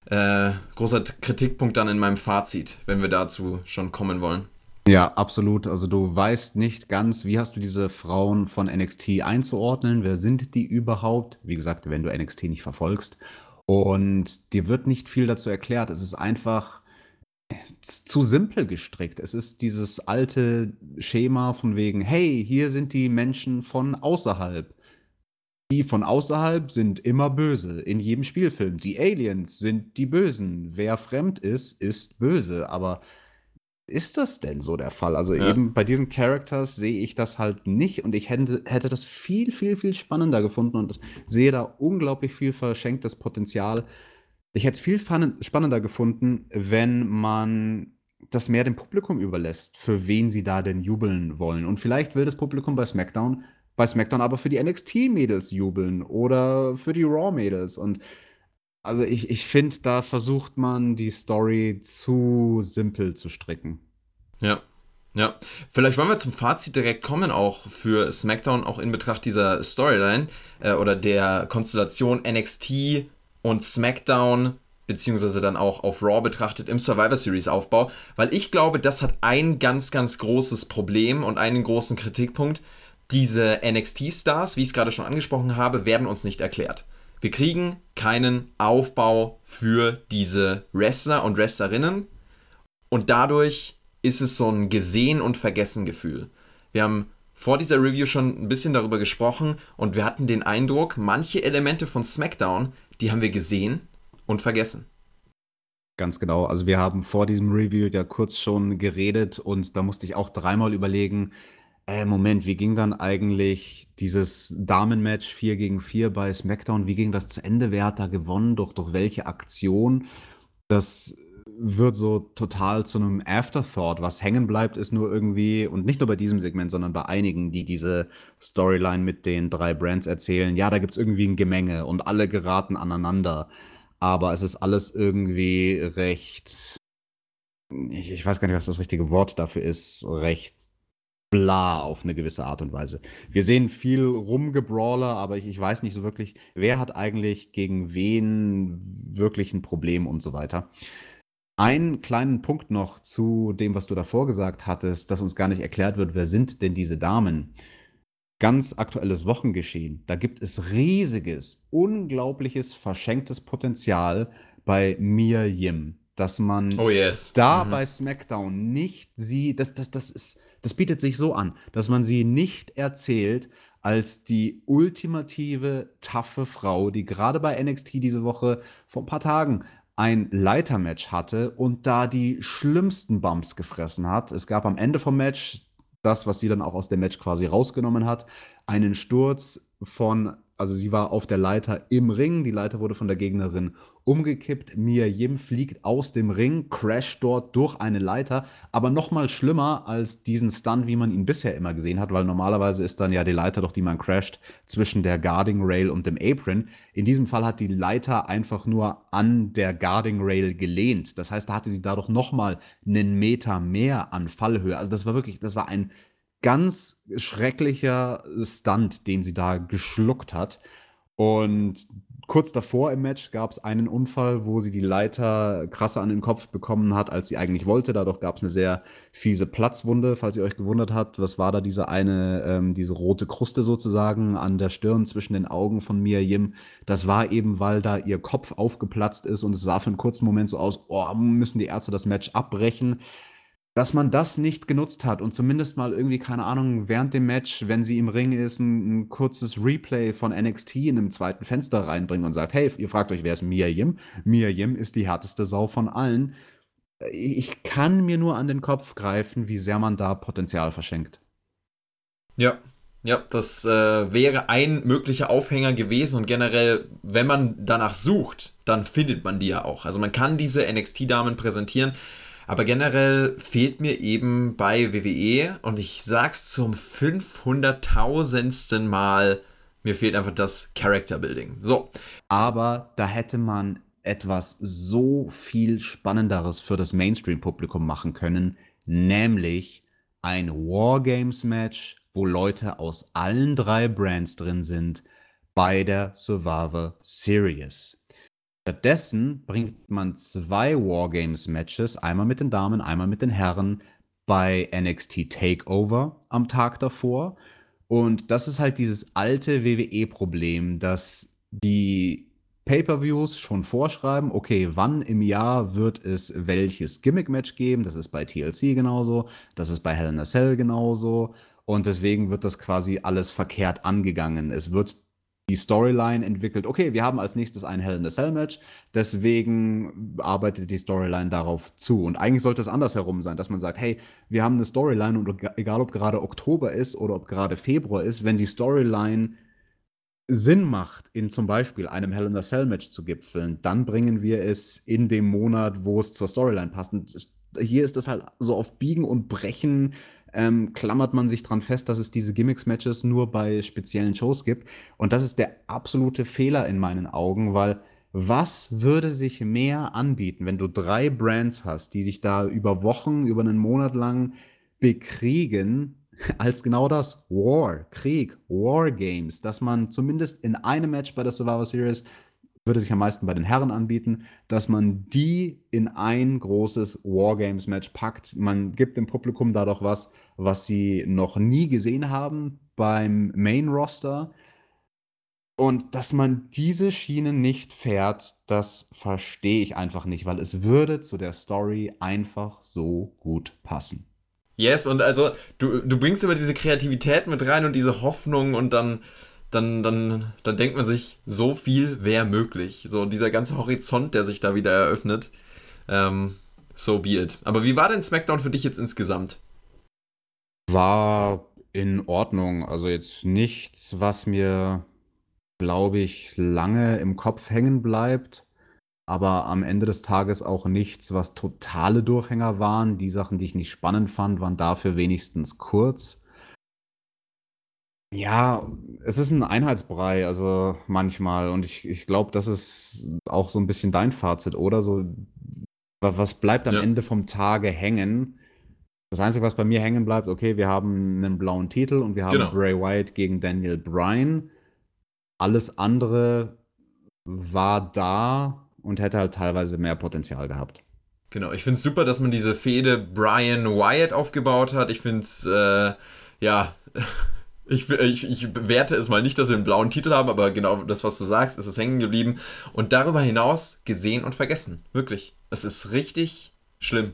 äh, großer Kritikpunkt dann in meinem Fazit, wenn wir dazu schon kommen wollen. Ja, absolut. Also du weißt nicht ganz, wie hast du diese Frauen von NXT einzuordnen? Wer sind die überhaupt? Wie gesagt, wenn du NXT nicht verfolgst. Und dir wird nicht viel dazu erklärt. Es ist einfach zu simpel gestrickt. Es ist dieses alte Schema von wegen, hey, hier sind die Menschen von außerhalb. Die von außerhalb sind immer böse in jedem Spielfilm. Die Aliens sind die Bösen. Wer fremd ist, ist böse. Aber ist das denn so der Fall? Also ja. eben bei diesen Characters sehe ich das halt nicht und ich hätte, hätte das viel, viel, viel spannender gefunden und sehe da unglaublich viel verschenktes Potenzial ich hätte es viel spannender gefunden, wenn man das mehr dem Publikum überlässt, für wen sie da denn jubeln wollen. Und vielleicht will das Publikum bei SmackDown, bei SmackDown aber für die NXT-Mädels jubeln oder für die Raw-Mädels. Und also ich, ich finde, da versucht man die Story zu simpel zu stricken. Ja. Ja, vielleicht wollen wir zum Fazit direkt kommen, auch für SmackDown, auch in Betracht dieser Storyline äh, oder der Konstellation NXT und SmackDown beziehungsweise dann auch auf Raw betrachtet im Survivor Series Aufbau, weil ich glaube, das hat ein ganz, ganz großes Problem und einen großen Kritikpunkt. Diese NXT-Stars, wie ich es gerade schon angesprochen habe, werden uns nicht erklärt. Wir kriegen keinen Aufbau für diese Wrestler und Wrestlerinnen und dadurch ist es so ein Gesehen und Vergessen Gefühl. Wir haben vor dieser Review schon ein bisschen darüber gesprochen und wir hatten den Eindruck, manche Elemente von SmackDown die haben wir gesehen und vergessen. Ganz genau. Also wir haben vor diesem Review ja kurz schon geredet und da musste ich auch dreimal überlegen, äh, Moment, wie ging dann eigentlich dieses Damenmatch 4 gegen 4 bei SmackDown? Wie ging das zu Ende? Wer hat da gewonnen? Durch, durch welche Aktion? Das wird so total zu einem Afterthought. Was hängen bleibt, ist nur irgendwie, und nicht nur bei diesem Segment, sondern bei einigen, die diese Storyline mit den drei Brands erzählen, ja, da gibt es irgendwie ein Gemenge und alle geraten aneinander. Aber es ist alles irgendwie recht, ich, ich weiß gar nicht, was das richtige Wort dafür ist, recht bla auf eine gewisse Art und Weise. Wir sehen viel Rumgebrawler, aber ich, ich weiß nicht so wirklich, wer hat eigentlich gegen wen wirklich ein Problem und so weiter. Einen kleinen Punkt noch zu dem, was du davor gesagt hattest, dass uns gar nicht erklärt wird, wer sind denn diese Damen? Ganz aktuelles Wochengeschehen. Da gibt es riesiges, unglaubliches, verschenktes Potenzial bei Mia Yim, dass man Oh yes. da Mhm. bei SmackDown nicht sie, das, das, das ist, das bietet sich so an, dass man sie nicht erzählt als die ultimative, taffe Frau, die gerade bei NXT diese Woche vor ein paar Tagen ein Leitermatch hatte und da die schlimmsten Bumps gefressen hat. Es gab am Ende vom Match das, was sie dann auch aus dem Match quasi rausgenommen hat, einen Sturz von, also sie war auf der Leiter im Ring, die Leiter wurde von der Gegnerin umgekippt, Mia Yim fliegt aus dem Ring, crasht dort durch eine Leiter, aber noch mal schlimmer als diesen Stunt, wie man ihn bisher immer gesehen hat, weil normalerweise ist dann ja die Leiter, durch die man crasht, zwischen der Guarding Rail und dem Apron. In diesem Fall hat die Leiter einfach nur an der Guarding Rail gelehnt. Das heißt, da hatte sie dadurch noch mal einen Meter mehr an Fallhöhe. Also das war wirklich, das war ein ganz schrecklicher Stunt, den sie da geschluckt hat. Und kurz davor im Match gab es einen Unfall, wo sie die Leiter krasser an den Kopf bekommen hat, als sie eigentlich wollte. Dadurch gab es eine sehr fiese Platzwunde, falls ihr euch gewundert habt. Was war da diese eine, ähm, diese rote Kruste sozusagen an der Stirn zwischen den Augen von Mia Yim? Das war eben, weil da ihr Kopf aufgeplatzt ist und es sah für einen kurzen Moment so aus, oh, müssen die Ärzte das Match abbrechen dass man das nicht genutzt hat und zumindest mal irgendwie, keine Ahnung, während dem Match, wenn sie im Ring ist, ein, ein kurzes Replay von NXT in einem zweiten Fenster reinbringt und sagt, hey, ihr fragt euch, wer ist Mia Yim? Mia Yim ist die härteste Sau von allen. Ich kann mir nur an den Kopf greifen, wie sehr man da Potenzial verschenkt. Ja, ja, das äh, wäre ein möglicher Aufhänger gewesen und generell, wenn man danach sucht, dann findet man die ja auch. Also man kann diese NXT-Damen präsentieren, aber generell fehlt mir eben bei WWE und ich sag's zum 500.000. Mal, mir fehlt einfach das Character Building. So, Aber da hätte man etwas so viel Spannenderes für das Mainstream-Publikum machen können, nämlich ein Wargames-Match, wo Leute aus allen drei Brands drin sind, bei der Survivor Series. Stattdessen bringt man zwei Wargames-Matches, einmal mit den Damen, einmal mit den Herren, bei NXT Takeover am Tag davor. Und das ist halt dieses alte WWE-Problem, dass die Pay-per-Views schon vorschreiben, okay, wann im Jahr wird es welches Gimmick-Match geben. Das ist bei TLC genauso, das ist bei Hell in a Cell genauso. Und deswegen wird das quasi alles verkehrt angegangen. Es wird die Storyline entwickelt, okay, wir haben als nächstes ein Hell in a Cell Match, deswegen arbeitet die Storyline darauf zu. Und eigentlich sollte es andersherum sein, dass man sagt, hey, wir haben eine Storyline und egal ob gerade Oktober ist oder ob gerade Februar ist, wenn die Storyline Sinn macht, in zum Beispiel einem Hell in a Cell Match zu gipfeln, dann bringen wir es in dem Monat, wo es zur Storyline passt. Und hier ist das halt so auf Biegen und Brechen ähm, klammert man sich dran fest, dass es diese Gimmicks-Matches nur bei speziellen Shows gibt. Und das ist der absolute Fehler in meinen Augen, weil was würde sich mehr anbieten, wenn du drei Brands hast, die sich da über Wochen, über einen Monat lang bekriegen, [laughs] als genau das War, Krieg, War Games, dass man zumindest in einem Match bei der Survivor Series würde sich am meisten bei den Herren anbieten, dass man die in ein großes Wargames-Match packt. Man gibt dem Publikum dadurch was, was sie noch nie gesehen haben beim Main-Roster. Und dass man diese Schiene nicht fährt, das verstehe ich einfach nicht, weil es würde zu der Story einfach so gut passen. yes, und also du, du bringst immer diese Kreativität mit rein und diese Hoffnung und dann, dann, dann, dann denkt man sich, so viel wäre möglich. So dieser ganze Horizont, der sich da wieder eröffnet. Ähm, so be it. Aber wie war denn SmackDown für dich jetzt insgesamt? War in Ordnung. Also jetzt nichts, was mir, glaube ich, lange im Kopf hängen bleibt. Aber am Ende des Tages auch nichts, was totale Durchhänger waren. Die Sachen, die ich nicht spannend fand, waren dafür wenigstens kurz. Ja, es ist ein Einheitsbrei, also manchmal. Und ich, ich glaube, das ist auch so ein bisschen dein Fazit, oder? So, wa- was bleibt am Ja. Ende vom Tage hängen? Das Einzige, was bei mir hängen bleibt, okay, wir haben einen blauen Titel und wir haben genau. Bray Wyatt gegen Daniel Bryan. Alles andere war da und hätte halt teilweise mehr Potenzial gehabt. Genau, ich finde es super, dass man diese Fehde Brian Wyatt aufgebaut hat. Ich finde es, äh, ja, [laughs] ich, ich, ich bewerte es mal nicht, dass wir einen blauen Titel haben, aber genau das, was du sagst, ist es hängen geblieben. Und darüber hinaus gesehen und vergessen. Wirklich. Es ist richtig schlimm.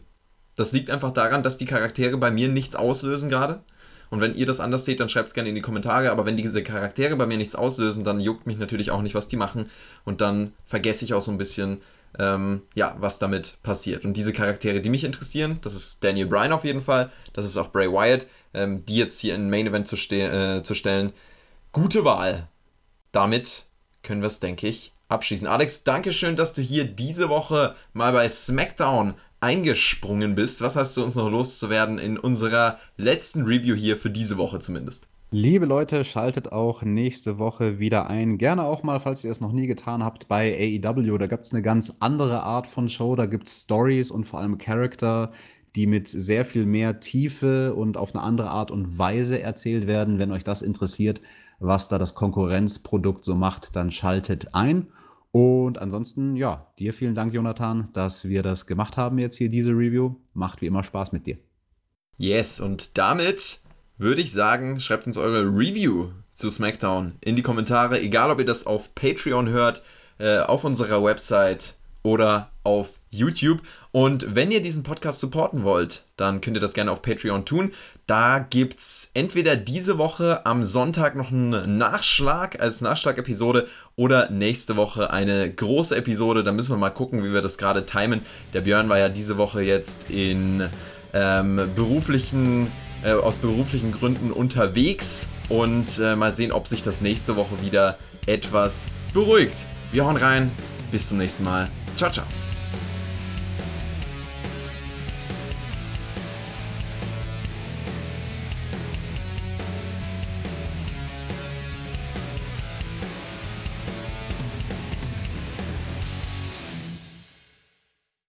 Das liegt einfach daran, dass die Charaktere bei mir nichts auslösen gerade. Und wenn ihr das anders seht, dann schreibt es gerne in die Kommentare. Aber wenn diese Charaktere bei mir nichts auslösen, dann juckt mich natürlich auch nicht, was die machen. Und dann vergesse ich auch so ein bisschen, ähm, ja, was damit passiert. Und diese Charaktere, die mich interessieren, das ist Daniel Bryan auf jeden Fall, das ist auch Bray Wyatt, ähm, die jetzt hier in Main Event zu, äh, zu stellen. Gute Wahl. Damit können wir es, denke ich, abschließen. Alex, danke schön, dass du hier diese Woche mal bei SmackDown eingesprungen bist. Was hast du uns noch loszuwerden in unserer letzten Review hier für diese Woche zumindest? Liebe Leute, schaltet auch nächste Woche wieder ein. Gerne auch mal, falls ihr es noch nie getan habt, bei AEW. Da gibt es eine ganz andere Art von Show. Da gibt es Stories und vor allem Charakter, die mit sehr viel mehr Tiefe und auf eine andere Art und Weise erzählt werden. Wenn euch das interessiert, was da das Konkurrenzprodukt so macht, dann schaltet ein. Und ansonsten, ja, dir vielen Dank, Jonathan, dass wir das gemacht haben jetzt hier, diese Review. Macht wie immer Spaß mit dir. Yes, und damit würde ich sagen, schreibt uns eure Review zu SmackDown in die Kommentare, egal ob ihr das auf Patreon hört, äh, auf unserer Website oder auf YouTube. Und wenn ihr diesen Podcast supporten wollt, dann könnt ihr das gerne auf Patreon tun. Da gibt es entweder diese Woche am Sonntag noch einen Nachschlag als Nachschlag-Episode oder nächste Woche eine große Episode. Da müssen wir mal gucken, wie wir das gerade timen. Der Björn war ja diese Woche jetzt in ähm, beruflichen, äh, aus beruflichen Gründen unterwegs und äh, mal sehen, ob sich das nächste Woche wieder etwas beruhigt. Wir hauen rein. Bis zum nächsten Mal. Tchau, tchau.